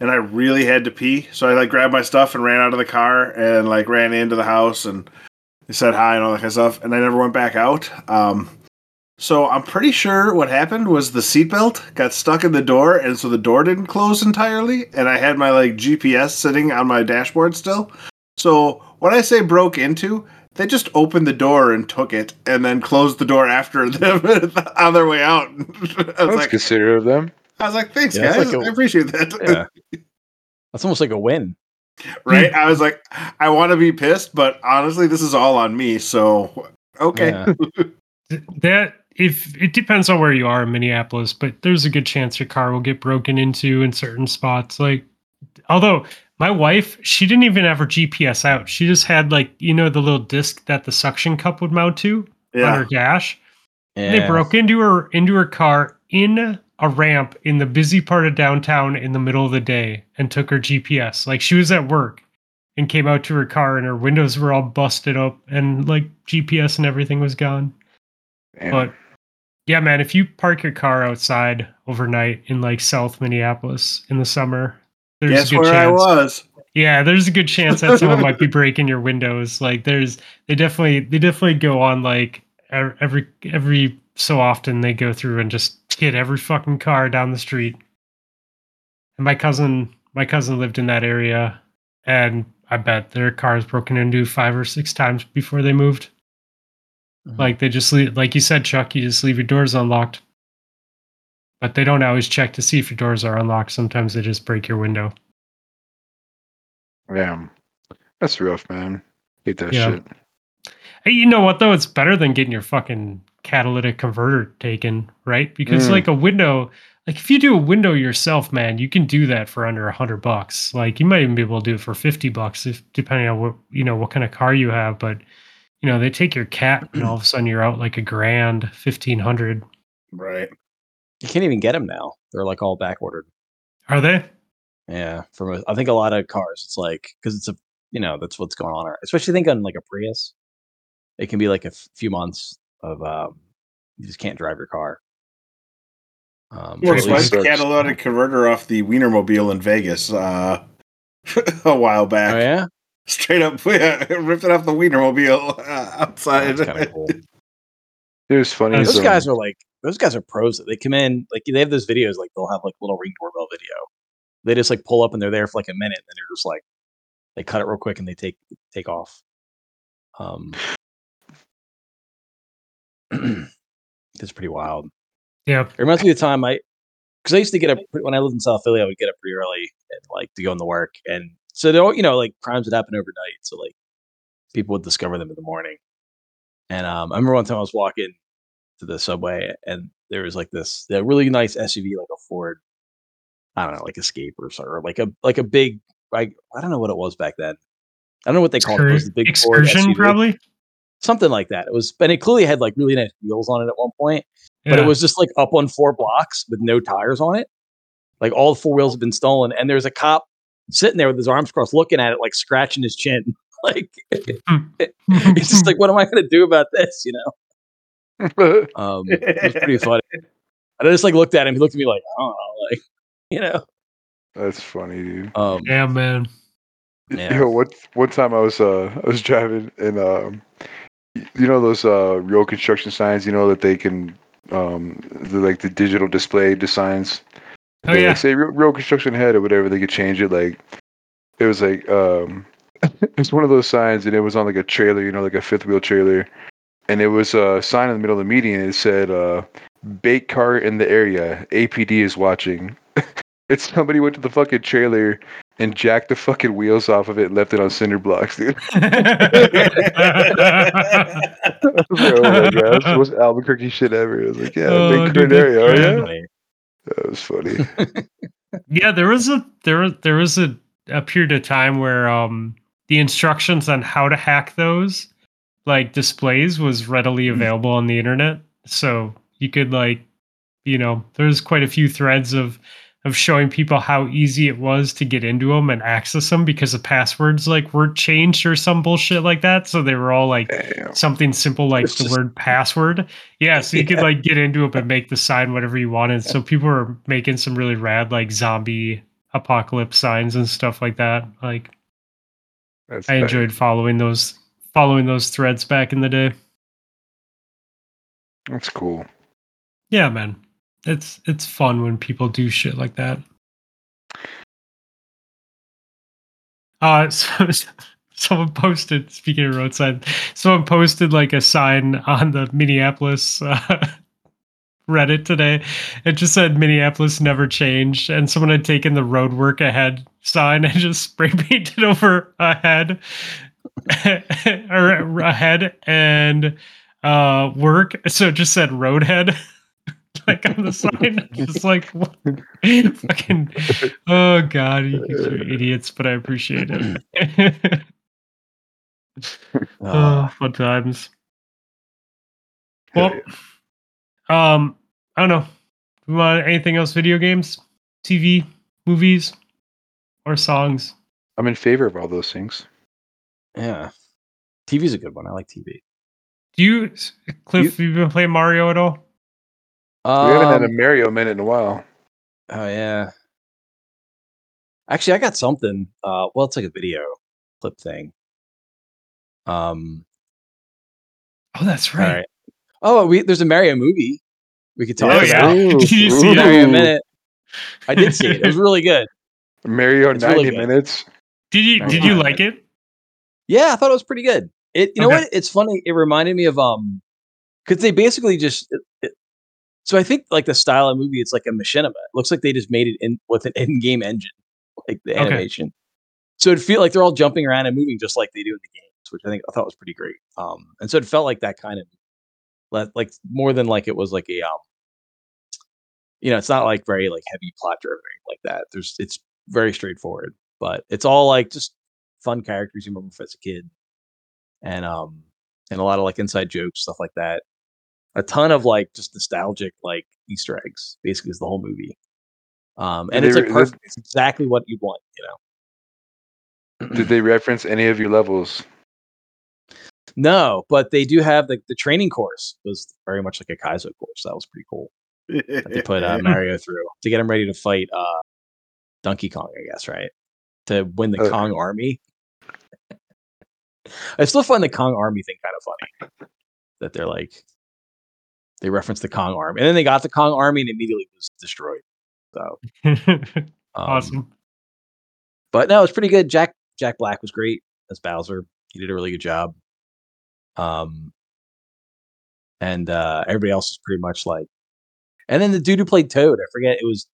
and I really had to pee, so I like grabbed my stuff and ran out of the car and like ran into the house and said hi and all that kind of stuff, and I never went back out. Um, so I'm pretty sure what happened was the seatbelt got stuck in the door, and so the door didn't close entirely, and I had my like GPS sitting on my dashboard still. So when I say broke into, they just opened the door and took it, and then closed the door after them on their way out. I was That's like, considerate of them. I was like, thanks Yeah, guys, like a- I appreciate that. Yeah. That's almost like a win. right? Hmm. I was like, I want to be pissed, but honestly, this is all on me. So okay, Yeah. That if it depends on where you are in Minneapolis, but there's a good chance your car will get broken into in certain spots. Like, although my wife, she didn't even have her GPS out. She just had like you know the little disc that the suction cup would mount to on her dash. Yeah. They broke into her into her car in a ramp in the busy part of downtown in the middle of the day and took her GPS. Like she was at work and came out to her car and her windows were all busted up and like GPS and everything was gone. Damn. But yeah, man, if you park your car outside overnight in like South Minneapolis in the summer, there's Guess a good where I chance. was? Yeah, there's a good chance that someone might be breaking your windows. Like there's they definitely they definitely go on like every every so often they go through and just hit every fucking car down the street. And my cousin my cousin lived in that area and I bet their cars broken into five or six times before they moved. Mhm. Like they just leave like you said, Chuck, you just leave your doors unlocked. But they don't always check to see if your doors are unlocked. Sometimes they just break your window. Damn. That's rough, man. Hate that Yeah. shit. Hey, you know what though? It's better than getting your fucking catalytic converter taken, right? Because Mm. like a window, like if you do a window yourself, man, you can do that for under a hundred bucks. Like you might even be able to do it for fifty bucks, if depending on what you know what kind of car you have. But you know they take your cat, and all of a sudden you're out like a grand, fifteen hundred. Right. You can't even get them now. They're like all back ordered. Are they? Yeah, from a, I think a lot of cars, it's like because it's a you know that's what's going on. Especially think on like a Prius, it can be like a f- few months of um, you just can't drive your car. Um, Well, at Swipe least- sucks. catalytic converter off the Wienermobile in Vegas uh, a while back. oh yeah, Straight up, yeah, ripped it off the Wienermobile uh, outside. that's cool. It was funny. Those Those um, guys are like those guys are pros. They come in like they have those videos like they'll have like little ring doorbell video. They just like pull up and they're there for like a minute and then they're just like they cut it real quick and they take take off. Um, it's pretty wild. Yeah. It reminds me of the time I, because I used to get up when I lived in South Philly, I would get up pretty early and like to go into work, and so there, you know, like crimes would happen overnight, so like people would discover them in the morning. And um, I remember one time I was walking to the subway, and there was like this a really nice SUV, like a Ford, I don't know, like Escape or something, or like a like a big, like I don't know what it was back then. I don't know what they called it. It was the big excursion, probably. something like that. It was, and it clearly had like really nice wheels on it at one point but it was just like up on four blocks with no tires on it. Like all the four wheels have been stolen, and there's a cop sitting there with his arms crossed, looking at it, like scratching his chin. Like he's just like, "What am I going to do about this?" You know. Um, it was pretty funny. And I just like looked at him. He looked at me like, "I don't know," like you know. That's funny, dude. Um, yeah, man. Yeah. know, what one time I was uh I was driving and um you know those uh real construction signs, you know that they can um the like the digital display the signs. Oh yeah. like, say real, real construction head or whatever, they could change it like it was like um it's one of those signs and it was on like a trailer, you know, like a fifth wheel trailer. And it was a sign in the middle of the median. It said, uh, bait car in the area. APD is watching. it's somebody went to the fucking trailer and jacked the fucking wheels off of it and left it on cinder blocks, dude. I was like, oh my god, most Albuquerque shit ever. Was like, yeah, Oh, big dude, area. Oh, yeah? That was funny. yeah there was a there there was a, a period of time where um the instructions on how to hack those like displays was readily available on the internet so you could like you know there's quite a few threads of of showing people how easy it was to get into them and access them because the passwords like weren't changed or some bullshit like that so they were all like Damn. something simple like It's the just- word password. Yeah, so you could like get into it and make the sign whatever you wanted. So people were making some really rad like zombie apocalypse signs and stuff like that. Like That's I enjoyed following those following those threads back in the day. That's cool. Yeah, man. It's it's fun when people do shit like that. Uh so, someone posted speaking of roadside, someone posted like a sign on the Minneapolis uh, Reddit today. It just said Minneapolis never changed, and someone had taken the road work ahead sign and just spray painted over ahead or ahead and uh work. So it just said roadhead. like on the sign, just like what? fucking. Oh god, you guys are idiots, but I appreciate it. Uh, oh, fun times. Well, um, I don't know. We want anything else? Video games, TV, movies, or songs? I'm in favor of all those things. yeah. TV's a good one. I like TV. Do you, Cliff? You, have you been playing Mario at all? We haven't had a Um, Mario minute in a while. Oh yeah. Actually, I got something. Uh, well, it's like a video clip thing. Um. Oh, that's All right. right. Oh, we there's a Mario movie. We could talk Oh, about. yeah. Did you see ooh. it? Mario minute. I did see it. It was really good. Mario It's really 90 good. minutes. Did you did you like it? Yeah, I thought it was pretty good. It, you know what? It's funny. It reminded me of um, because they basically just. So I think like the style of movie, it's like a machinima. It looks like they just made it in with an in-game engine, like the Okay. animation. So it feel like they're all jumping around and moving just like they do in the games, which I think I thought was pretty great. Um, and so it felt like that kind of, like, more than like it was like a um, you know, it's not like very like heavy plot driven like that. There's it's very straightforward, but it's all like just fun characters you remember as a kid, and um, and a lot of like inside jokes, stuff like that. A ton of like just nostalgic like Easter eggs. Basically, is the whole movie. Um, and Did it's they like perfect. It's exactly what you want, you know. Did they reference any of your levels? No, but they do have the the training course was very much like a Kaizo course. That was pretty cool. that they put uh, Mario through to get him ready to fight uh, Donkey Kong, I guess, right? To win the Uh. Kong army. I still find the Kong army thing kind of funny. That they're like, they referenced the Kong army, and then they got the Kong army and immediately was destroyed. So um, awesome. but no, it's pretty good. Jack Jack Black was great as Bowser. He did a really good job. Um, and uh, everybody else is pretty much like, and then the dude who played Toad, I forget it was,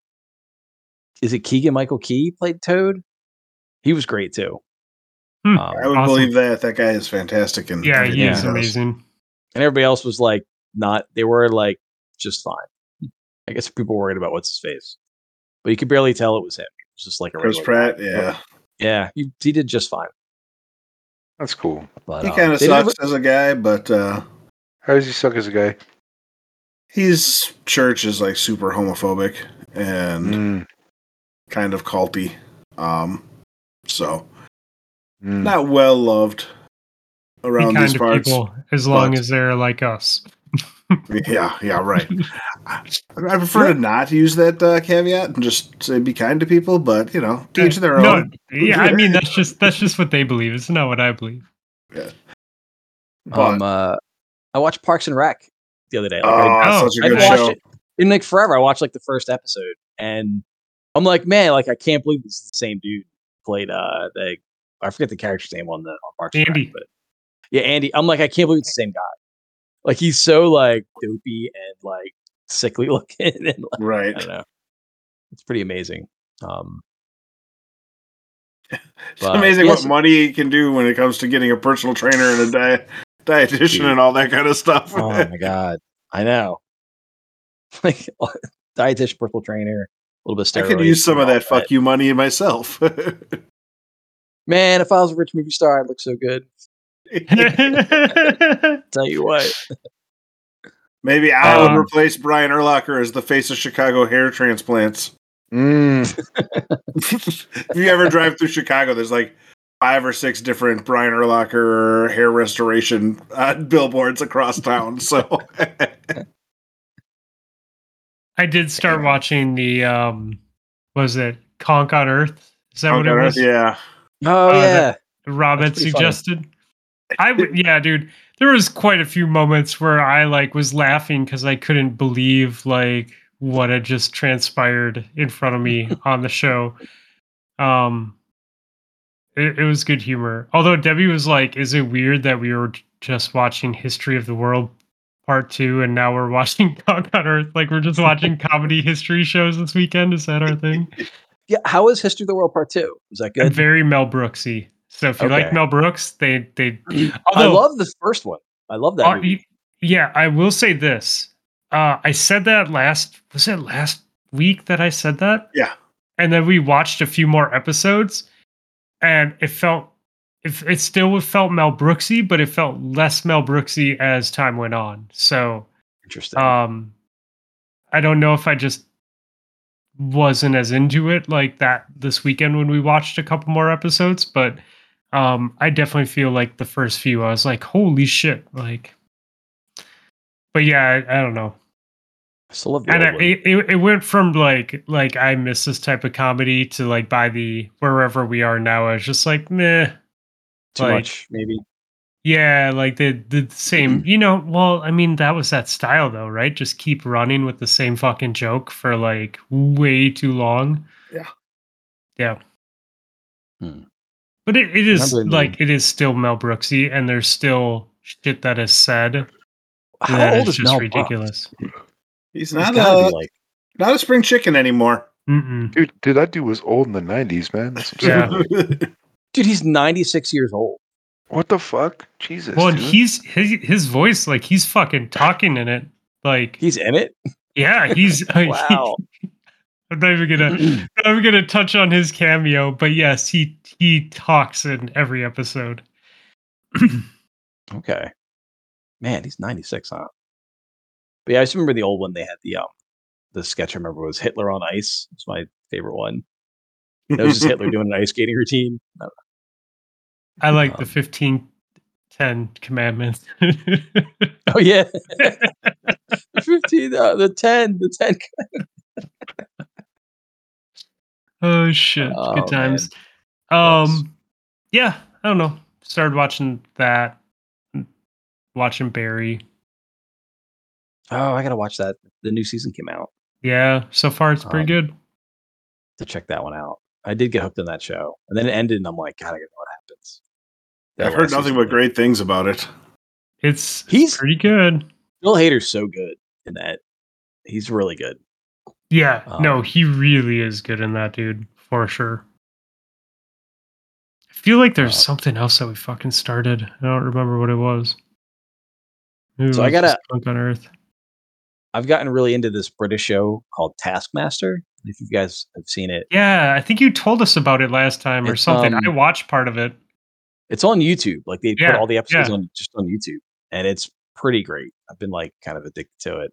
is it Keegan Michael Key played Toad? He was great too. Hmm. Um, I would Awesome. believe that. That guy is fantastic. And Yeah, he Yeah. is amazing. and everybody else was like, not. They were like just fine. I guess people were worried about what's his face, but you could barely tell it was him. It was just like a Chris Pratt, guy. yeah. Yeah, he, he did just fine. That's cool. But He um, kind of they did sucks as a guy, but uh, How does he suck as a guy? his church is like super homophobic and Mm, kind of culty. Um, so mm. not well loved around these parts. people as long but- as they're like us. Yeah, yeah, right. I I prefer to not use that uh, caveat and just say be kind to people, but you know, to each their no, own. yeah, I mean that's just that's just what they believe. It's not what I believe. But, um, uh, I watched Parks and Rec the other day. Like, oh, I, oh, such a I've good watched show. it in like forever. I watched like the first episode, and I'm like, man, like I can't believe this is the same dude played uh the I forget the character's name on the on Parks and Rec, but yeah, Andy. I'm like, I can't believe it's the same guy. Like he's so like dopey and like sickly looking, and like, Right. I don't know. It's pretty amazing. Um, It's amazing yes, what money can do when it comes to getting a personal trainer and a di- dietitian Dude. and all that kind of stuff. Oh my god, I know. Like dietitian, personal trainer, a little bit I could use some of all that fuck you money myself. Man, if I was a rich movie star, I'd look so good. Tell you what. Maybe I Um, would replace Brian Urlacher as the face of Chicago hair transplants. Mm. if you ever drive through Chicago, there's like five or six different Brian Urlacher hair restoration uh, billboards across town. So I did start watching the um was it Cunk on Earth? Is that what it was? yeah, Oh Uh, yeah. Rob had That's funny. I would, yeah, dude. There was quite a few moments where I like was laughing because I couldn't believe like what had just transpired in front of me on the show. Um, it, it was good humor. Although Debbie was like, "Is it weird that we were just watching History of the World Part Two, and now we're watching Cunk on Earth? Like we're just watching comedy history shows this weekend? Is that our thing?" Yeah. How was History of the World Part Two? Was that good? Very Mel Brooksy. So if you like Mel Brooks, they they I love the first one. I love that. Uh, yeah, I will say this. Uh, I said that last was it last week that I said that? Yeah. And then we watched a few more episodes, and it felt it, it still felt Mel Brooksy, but it felt less Mel Brooksy as time went on. So Interesting. um I don't know if I just wasn't as into it like that this weekend when we watched a couple more episodes, but um I definitely feel like the first few I was like, holy shit, like but yeah, I, I don't know. I still love the And I, it, it it went from like like I miss this type of comedy to like by the wherever we are now, I was just like meh. Too like- much, maybe. Yeah, like the the Mm-hmm. same. You know, well, I mean, that was that style though, right? Just keep running with the same fucking joke for like way too long. Yeah. Yeah. Hmm. But it, it is Remember the- like it is still Mel Brooksy, and there's still shit that is said How that old is is just Mel ridiculous. he's He's not gotta a like not a spring chicken anymore. Mm-mm. Dude, dude, that dude was old in the '90s, man. That's Yeah. dude. He's 96 years old. What the fuck? Jesus. Well, dude. he's his his voice, like he's fucking talking in it. Like, He's in it. yeah, he's Wow. I'm not even gonna I'm not even gonna touch on his cameo, but yes, he he talks in every episode. okay. Man, he's 96, huh? But yeah, I just remember the old one. They had the um the sketch I remember was Hitler on ice. It's my favorite one. That was just Hitler doing an ice skating routine. I like the Um, 15 10 commandments. Oh yeah. 15, uh, the 10, the 10. Oh shit! Oh, Good times. Yes. Um, yeah, I don't know. Started watching that, watching Barry. Oh, I gotta watch that. The new season came out Yeah, so far it's pretty Um, good. to check that one out. I did get hooked on that show, and then it ended, and I'm like, God, I gotta know what happens. That I've heard nothing but ended. great things about it. It's He's- pretty good. Bill Hader's so good in that. He's really good. Yeah, no, Um, he really is good in that dude for sure. I feel like there's Uh, something else that we fucking started. I don't remember what it was. Maybe So I was gotta- just Cunk on Earth. I've gotten really into this British show called Taskmaster. If you guys have seen it, Yeah, I think you told us about it last time or something. um, I watched part of it. it's on YouTube. Like they Yeah, put all the episodes yeah. on just on YouTube, and it's pretty great. I've been like kind of addicted to it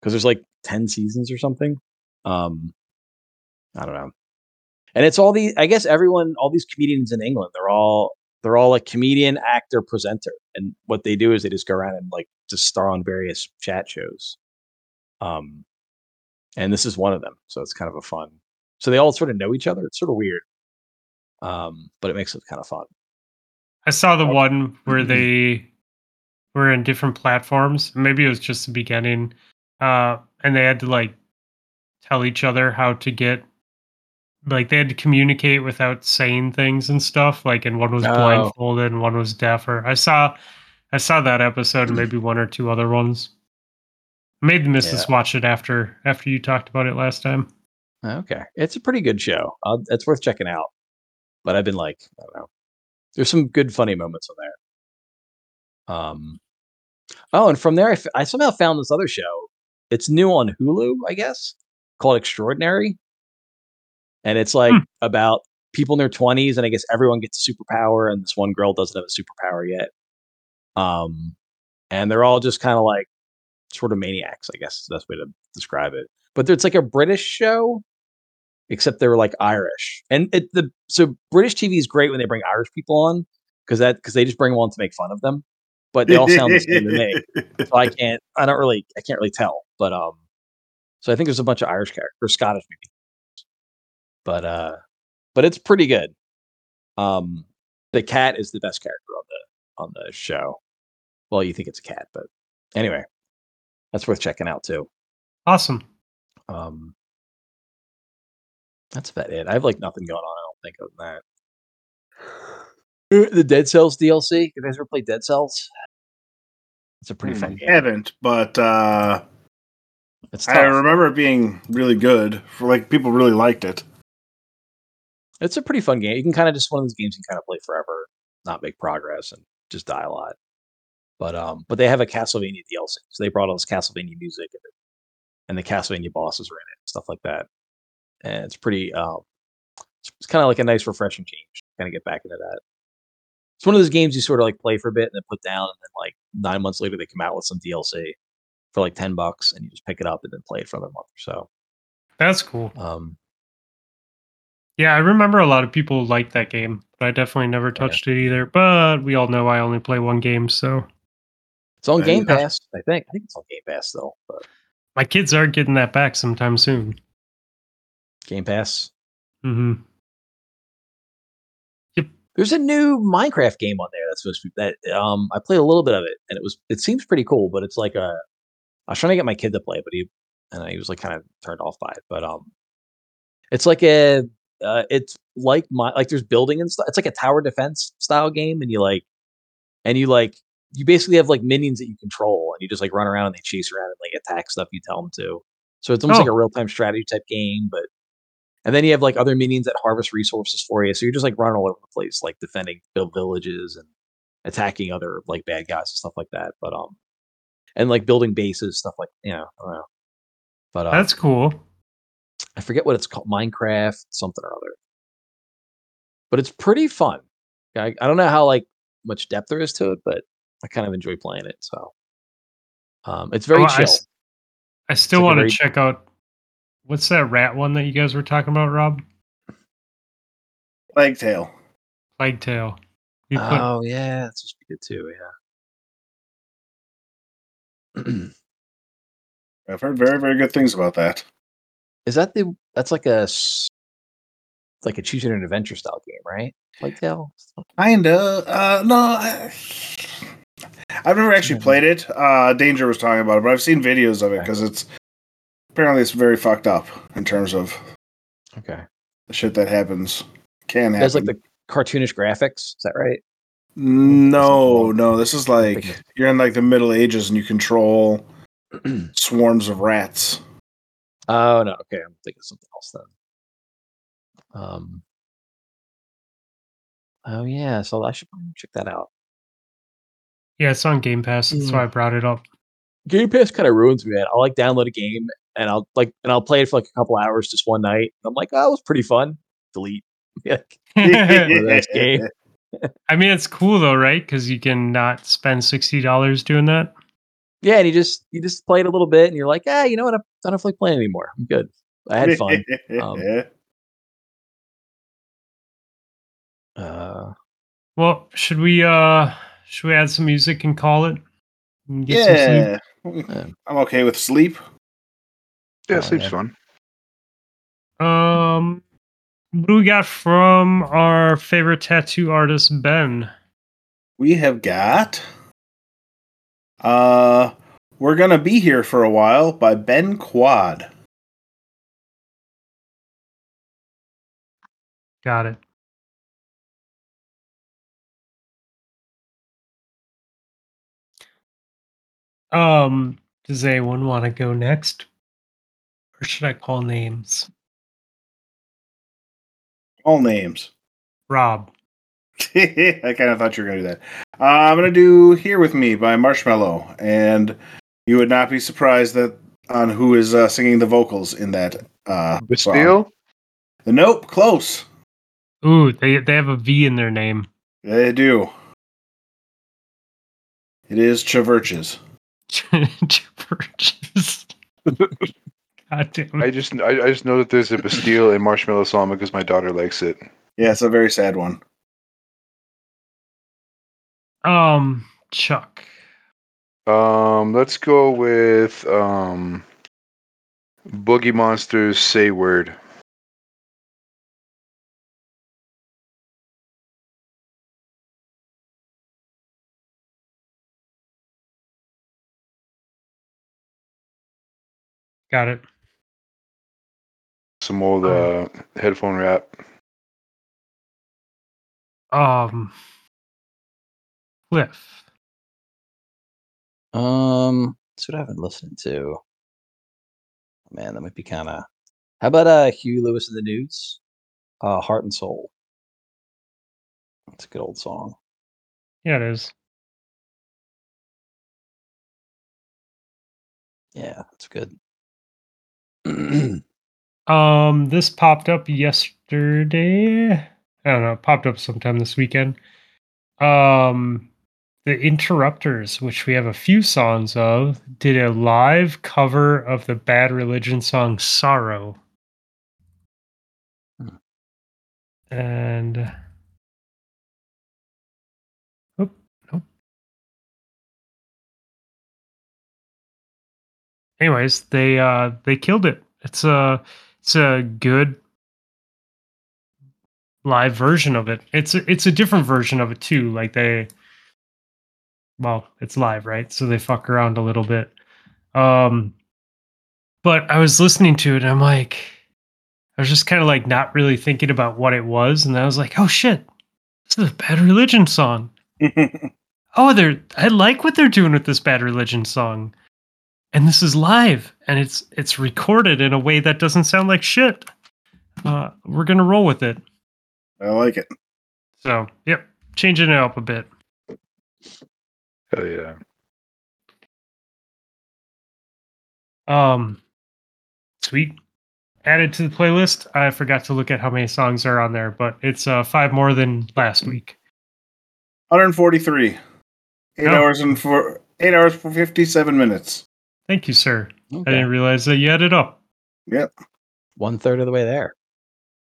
because there's like ten seasons or something. Um, I don't know, and it's all the I guess everyone, all these comedians in England, they're all they're all like comedian, actor, presenter, and what they do is they just go around and like just star on various chat shows. Um, and this is one of them, so it's kind of a fun. So they all sort of know each other. It's sort of weird, um, but it makes it kind of fun. I saw the one where Mhm. they were in different platforms. Maybe it was just the beginning. Uh, and they had to like tell each other how to get like they had to communicate without saying things and stuff. Like and one was Oh. blindfolded and one was deafer. I saw I saw that episode and maybe one or two other ones. Made the missus watch it after after you talked about it last time. Okay, it's a pretty good show. Uh, it's worth checking out. But I've been like, I don't know. There's some good funny moments on there. Um, oh, and from there, I, f- I somehow found this other show. It's new on Hulu, I guess, called Extraordinary, and it's like Hmm. about people in their 20s, and I guess everyone gets a superpower, and this one girl doesn't have a superpower yet. Um, and they're all just kind of like sort of maniacs, I guess is the best way to describe it. But it's like a British show, except they were like Irish. And it the so British TV is great when they bring Irish people on because that because they just bring them on to make fun of them. But they all sound the same to me. So I can't I don't really I can't really tell. But um so I think there's a bunch of Irish characters or Scottish maybe. But uh but it's pretty good. Um the cat is the best character on the on the show. Well, you think it's a cat, but anyway, that's worth checking out too. Awesome. Um, that's about it. I have like nothing going on. I don't think of that. Uh, The Dead Cells DLC. You guys ever play Dead Cells? It's a pretty fun game. I haven't, but uh, It's I remember it being really good. For like people really liked it. It's a pretty fun game. You can kind of just one of those games you can kind of play forever, not make progress, and just die a lot. But um, but they have a Castlevania DLC, so they brought all this Castlevania music and, and the Castlevania bosses are in it, and stuff like that. And it's pretty um, it's, it's kind of like a nice, refreshing change. Kind of get back into that. It's one of those games you sort of like play for a bit and then put down, and then like nine months later they come out with some DLC for like ten bucks, and you just pick it up and then play it for another month or so. That's cool. Um, Yeah, I remember a lot of people liked that game, but I definitely never touched it either. But we all know I only play one game, so it's on Game yeah. Pass, I think. I think it's on Game Pass though. but my kids are getting that back sometime soon. Game Pass. Mm-hmm. There's a new Minecraft game on there that's supposed to be that um I played a little bit of it and it was it seems pretty cool, but it's like a I was trying to get my kid to play, but he and he was like kind of turned off by it. But um it's like a uh, it's like my like there's building and stuff. It's like a tower defense style game, and you like and you like you basically have like minions that you control, and you just like run around and they chase around and like attack stuff you tell them to. So it's almost like Oh. a real time strategy type game, but and then you have like other minions that harvest resources for you. So you're just like running all over the place, like defending build villages and attacking other like bad guys and stuff like that. But um, and like building bases, stuff like you know, I don't know. But um, That's cool. I forget what it's called, Minecraft something or other. But it's pretty fun. I, I don't know how like much depth there is to it, but I kind of enjoy playing it. So um, it's very Oh, I chill. s- I still like want to very- check out what's that rat one that you guys were talking about, Rob? Plague Tale. Plague Tale. You put, Oh yeah, that's just to good too. Yeah. I've heard very, very good things about that. Is that the? That's like a like a choose your own adventure style game, right? Like Tale. Kinda. Uh, no, I, I've never actually played it. Uh, Danger was talking about it, but I've seen videos of it because it's apparently it's very fucked up in terms of Okay. the shit that happens. Can happen. There's like the cartoonish graphics. Is that right? no, no. This is like you're in like the Middle Ages and you control swarms of rats. Oh no. Okay, I'm thinking something else then. Um. Oh yeah, so I should probably check that out. Yeah, it's on Game Pass. That's why I brought it up. Game Pass kind of ruins me. Man. I'll like download a game and I'll like and I'll play it for like a couple hours just one night. I'm like, oh, it was pretty fun. Delete. Yeah. next game. I mean, it's cool though, right? Because you can not spend sixty dollars doing that. Yeah, and you just you just play it a little bit and you're like, ah, you know what? I don't feel like playing anymore. I'm good. I had fun. Um, Uh, Well, should we uh should we add some music and call it? And get some sleep? yeah. Yeah. I'm okay with sleep. Yeah, Oh, sleep's yeah. fun. Um, what do we got from our favorite tattoo artist, Ben? We have got uh We're Gonna Be Here for a While by Ben Quad. Got it. Um, does anyone want to go next? Or should I call names? All names. Rob. I kind of thought you were going to do that. Uh, I'm going to do Here With Me by Marshmello. And you would not be surprised that on who is uh, singing the vocals in that uh, song. Bastille? Nope, close. Ooh, they they have a V in their name. They do. It is CHVRCHES. Purchase. God damn I just I, I just know that there's a Bastille and Marshmello song because my daughter likes it. Yeah, it's a very sad one. Um, Chuck. Um, let's go with um, Boogie Monsters. Say word. Got it. Some old uh, headphone rap. Um, Cliff. um, that's what I've been listening to. Man, that might be kind of. How about uh Huey Lewis in the News? Uh, Heart and Soul. That's a good old song. Yeah, it is. Yeah, that's good. Um, this popped up yesterday. I don't know, it popped up sometime this weekend. Um, the Interrupters, which we have a few songs of, did a live cover of the Bad Religion song "Sorrow," Hmm. and oh, nope. Anyways, they uh they killed it. It's a it's a good live version of it. It's a, it's a different version of it too. Like they, well, it's live, right? So they fuck around a little bit. Um, but I was listening to it, and I'm like, I was just kind of like not really thinking about what it was, and I was like, oh shit, this is a Bad Religion song. Oh, they're I like what they're doing with this Bad Religion song. And this is live and it's it's recorded in a way that doesn't sound like shit. Uh, we're gonna roll with it. I like it. So, yep, changing it up a bit. Hell yeah. Um, sweet. Added to the playlist. I forgot to look at how many songs are on there, but it's uh five more than last week. 143. Eight Oh. hours and four, eight hours for 57 minutes. Thank you, sir. I didn't realize that you added up. Yep. One third of the way there.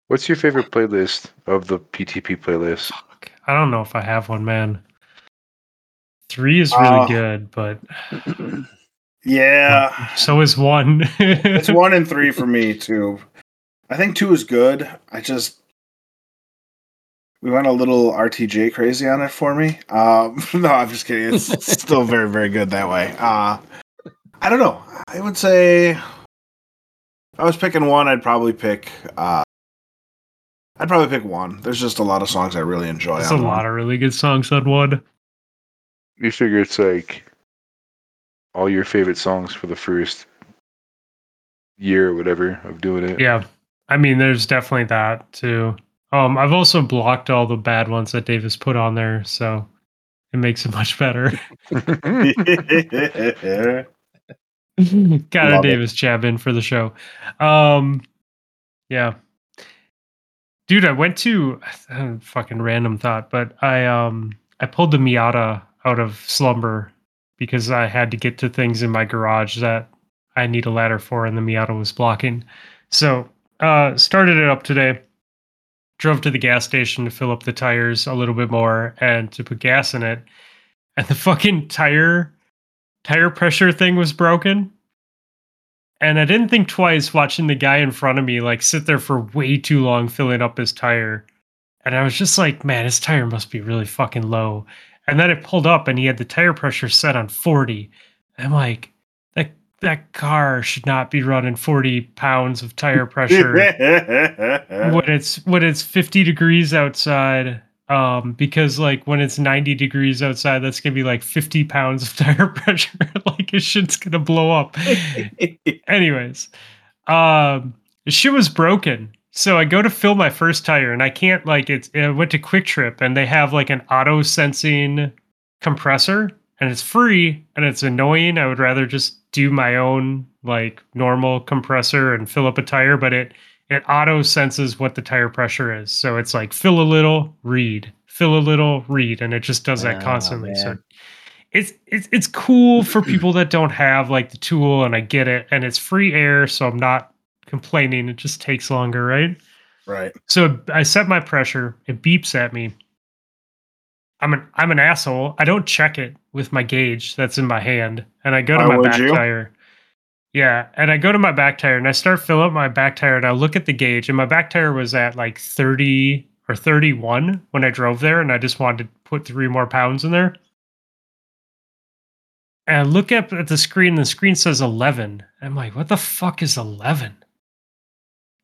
What's your favorite playlist of the PTP playlist? Fuck. I don't know if I have one, man. Three is really Uh, good, but Yeah, So is one. it's one and three for me too. I think two is good. I just we went a little RTJ crazy on it for me. Um, no, I'm just kidding. It's still very, very good that way. Uh, I don't know. I would say if I was picking one, I'd probably pick. Uh, I'd probably pick one. There's just a lot of songs I really enjoy. There's a on lot of really good songs on one. You figure it's like all your favorite songs for the first year or whatever of doing it. Yeah. I mean, there's definitely that too. Um, I've also blocked all the bad ones that Davis put on there, so it makes it much better. Got a Love it. Davis jab in for the show. Um, yeah, dude, I went to uh, fucking random thought, but I um I pulled the Miata out of slumber because I had to get to things in my garage that I need a ladder for, and the Miata was blocking. So uh, started it up today. Drove to the gas station to fill up the tires a little bit more and to put gas in it, and the fucking tire tire pressure thing was broken. And I didn't think twice watching the guy in front of me like sit there for way too long filling up his tire. And I was just like, man, his tire must be really fucking low. And then it pulled up and he had the tire pressure set on 40. I'm like, that that car should not be running 40 pounds of tire pressure when it's when it's 50 degrees outside. Um because like when it's 90 degrees outside that's gonna be like 50 pounds of tire pressure. Like his shit's gonna blow up. Anyways um the shit was broken so i go to fill my first tire and i can't like it's i went to QuikTrip and they have like an auto sensing compressor and it's free and it's annoying i would rather just do my own like normal compressor and fill up a tire but it it auto senses what the tire pressure is. So it's like fill a little, read, fill a little, read, and it just does that Oh, constantly. So it's it's it's cool for people that don't have like the tool, and I get it, and it's free air, so I'm not complaining. It just takes longer, right? right. So I set my pressure. It beeps at me. I'm an I'm an asshole. I don't check it with my gauge that's in my hand, and I go to Why my back you? tire. Yeah, and I go to my back tire and I start filling up my back tire, and I look at the gauge, and my back tire was at like 30 or 31 when I drove there, and I just wanted to put three more pounds in there. And I look up at the screen, and the screen says 11. I'm like, what the fuck is 11?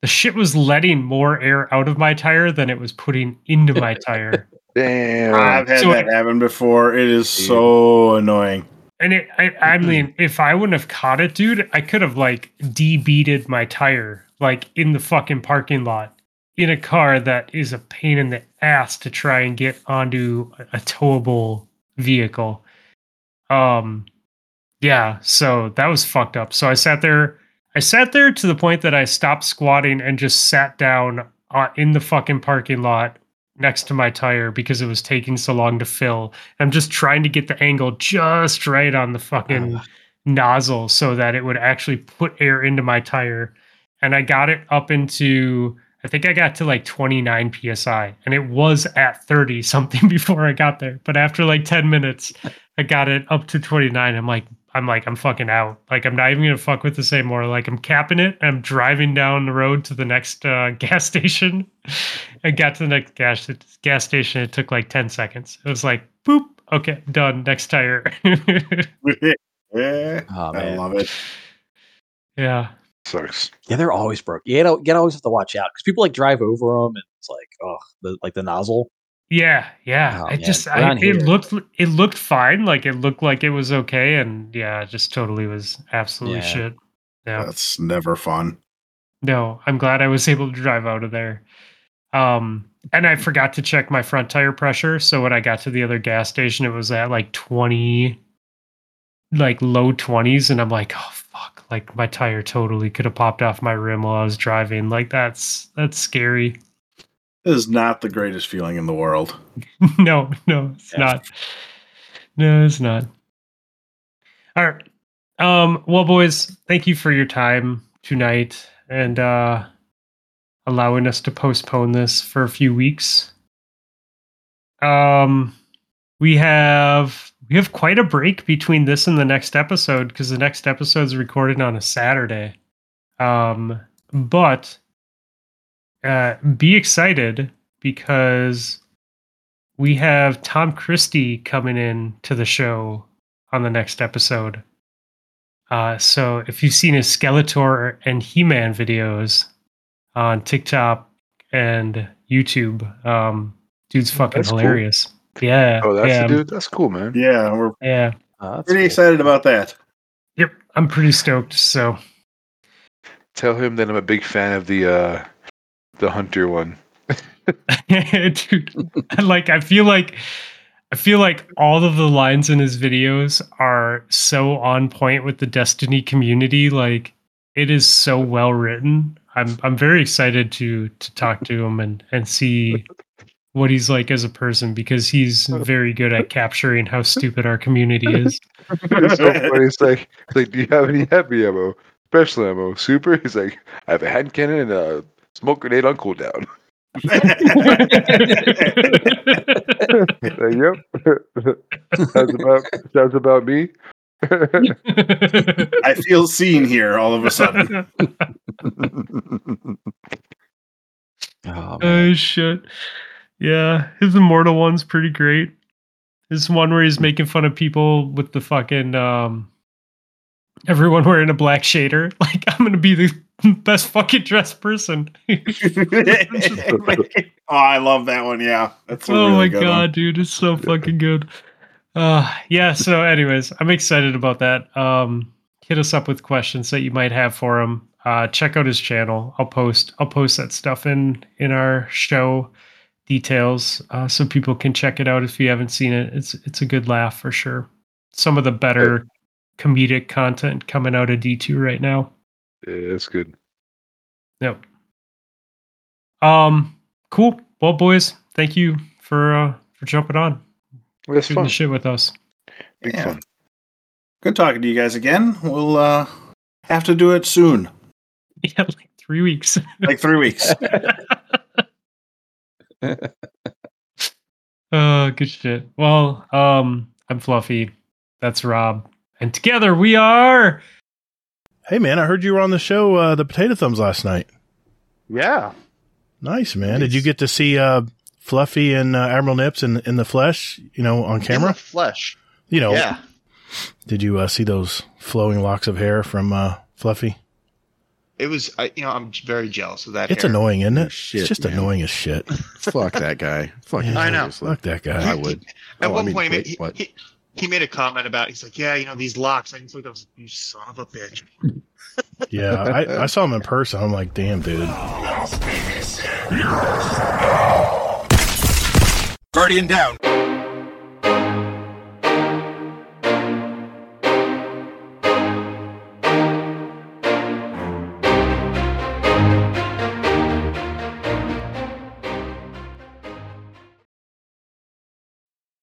The shit was letting more air out of my tire than it was putting into my tire. Damn. I've had So that it- happen before. It is Dude. so annoying. And it, I, I mean, if I wouldn't have caught it, dude, I could have like debeaded my tire, like in the fucking parking lot, in a car that is a pain in the ass to try and get onto a, a towable vehicle. Um, yeah, so that was fucked up. So I sat there, I sat there to the point that I stopped squatting and just sat down uh, in the fucking parking lot next to my tire because it was taking so long to fill. I'm just trying to get the angle just right on the fucking Ah. nozzle so that it would actually put air into my tire. And I got it up into, I think I got to like 29 psi, and it was at 30 something before I got there. But after like 10 minutes, I got it up to 29. I'm like, I'm like, I'm fucking out. Like, I'm not even gonna fuck with this anymore. Like, I'm capping it. I'm driving down the road to the next uh, gas station. I got to the next gas gas station. It took like 10 seconds. It was like, boop. Okay, done. Next tire. yeah, Oh I man. love it. yeah. Sucks. Yeah, they're always broke. You gotta, you gotta always have to watch out because people like drive over them, and it's like, oh, the, like the nozzle. Yeah, yeah. Oh, I man. just, I, it here- looked, it looked fine. Like it looked like it was okay, and yeah, it just totally was absolutely Yeah. shit. Yeah. That's never fun. No, I'm glad I was able to drive out of there. Um, and I forgot to check my front tire pressure. So when I got to the other gas station, it was at like 20, like low 20s. And I'm like, oh, fuck. Like my tire totally could have popped off my rim while I was driving. Like that's, that's scary. It is not the greatest feeling in the world. no, no, it's Yeah. not. No, it's not. All right. Um, well, boys, thank you for your time tonight and uh allowing us to postpone this for a few weeks. Um we have we have quite a break between this and the next episode because the next episode is recorded on a Saturday. Um, but uh, be excited because we have Tom Christie coming in to the show on the next episode. Uh, so if you've seen his Skeletor and He-Man videos on TikTok and YouTube, um, dude's fucking That's cool. hilarious. Yeah. Oh, that's yeah, the dude. That's cool, man. Yeah, we're Yeah. Uh, pretty cool. excited about that. Yep. I'm pretty stoked. So Tell him that I'm a big fan of the uh the hunter one. dude like i feel like i feel like all of the lines in his videos are so on point with the destiny community like it is so well written i'm i'm very excited to to talk to him and and see what he's like as a person because he's very good at capturing how stupid our community is It's so funny. It's like, it's like, do you have any heavy ammo? Special ammo, super. He's like, I have a hand cannon and a smoke grenade on cooldown. Like, yep. That's about sounds about me. I feel seen here all of a sudden. Oh. Oh shit. Yeah, his immortal one's pretty great. His one where he's making fun of people with the fucking um everyone wearing a black shader. Like I'm gonna be the best fucking dressed person. oh, I love that one. Yeah, that's a oh really my good god, one. dude, it's so fucking good. Uh yeah, so anyways, I'm excited about that. Um hit us up with questions that you might have for him. Uh check out his channel. I'll post I'll post that stuff in in our show details uh so people can check it out if you haven't seen it. It's it's a good laugh for sure. Some of the better comedic content coming out of D2 right now. Yeah, that's good. Yep. Um cool. Well boys, thank you for uh for jumping on. That's Shooting fun. the shit with us. Big Yeah. fun. Good talking to you guys again. We'll uh, have to do it soon, Yeah, like three weeks. like three weeks. Oh, good shit. Well, um, I'm Fluffy. That's Rob. And together we are Hey man, I heard you were on the show, uh, the Potato Thumbs last night. Yeah. Nice man. Did you get to see uh, Fluffy and uh, Admiral Nips in in the flesh? You know, on In camera. the flesh. You know, Yeah. did you uh, see those flowing locks of hair from uh, Fluffy? It was, I, you know, I'm very jealous of that. It's hair. annoying, isn't it? Shit, it's just man. annoying as shit. Fuck that guy. Fuck. Yeah. I know. Fuck that guy. I would. At Oh, I one mean, point, wait, he, what? he, he made a comment about, he's like, yeah, you know, these locks. I just looked up, was like, you son of a bitch. Yeah, I, I saw him in person. I'm like, damn, dude. Guardian down.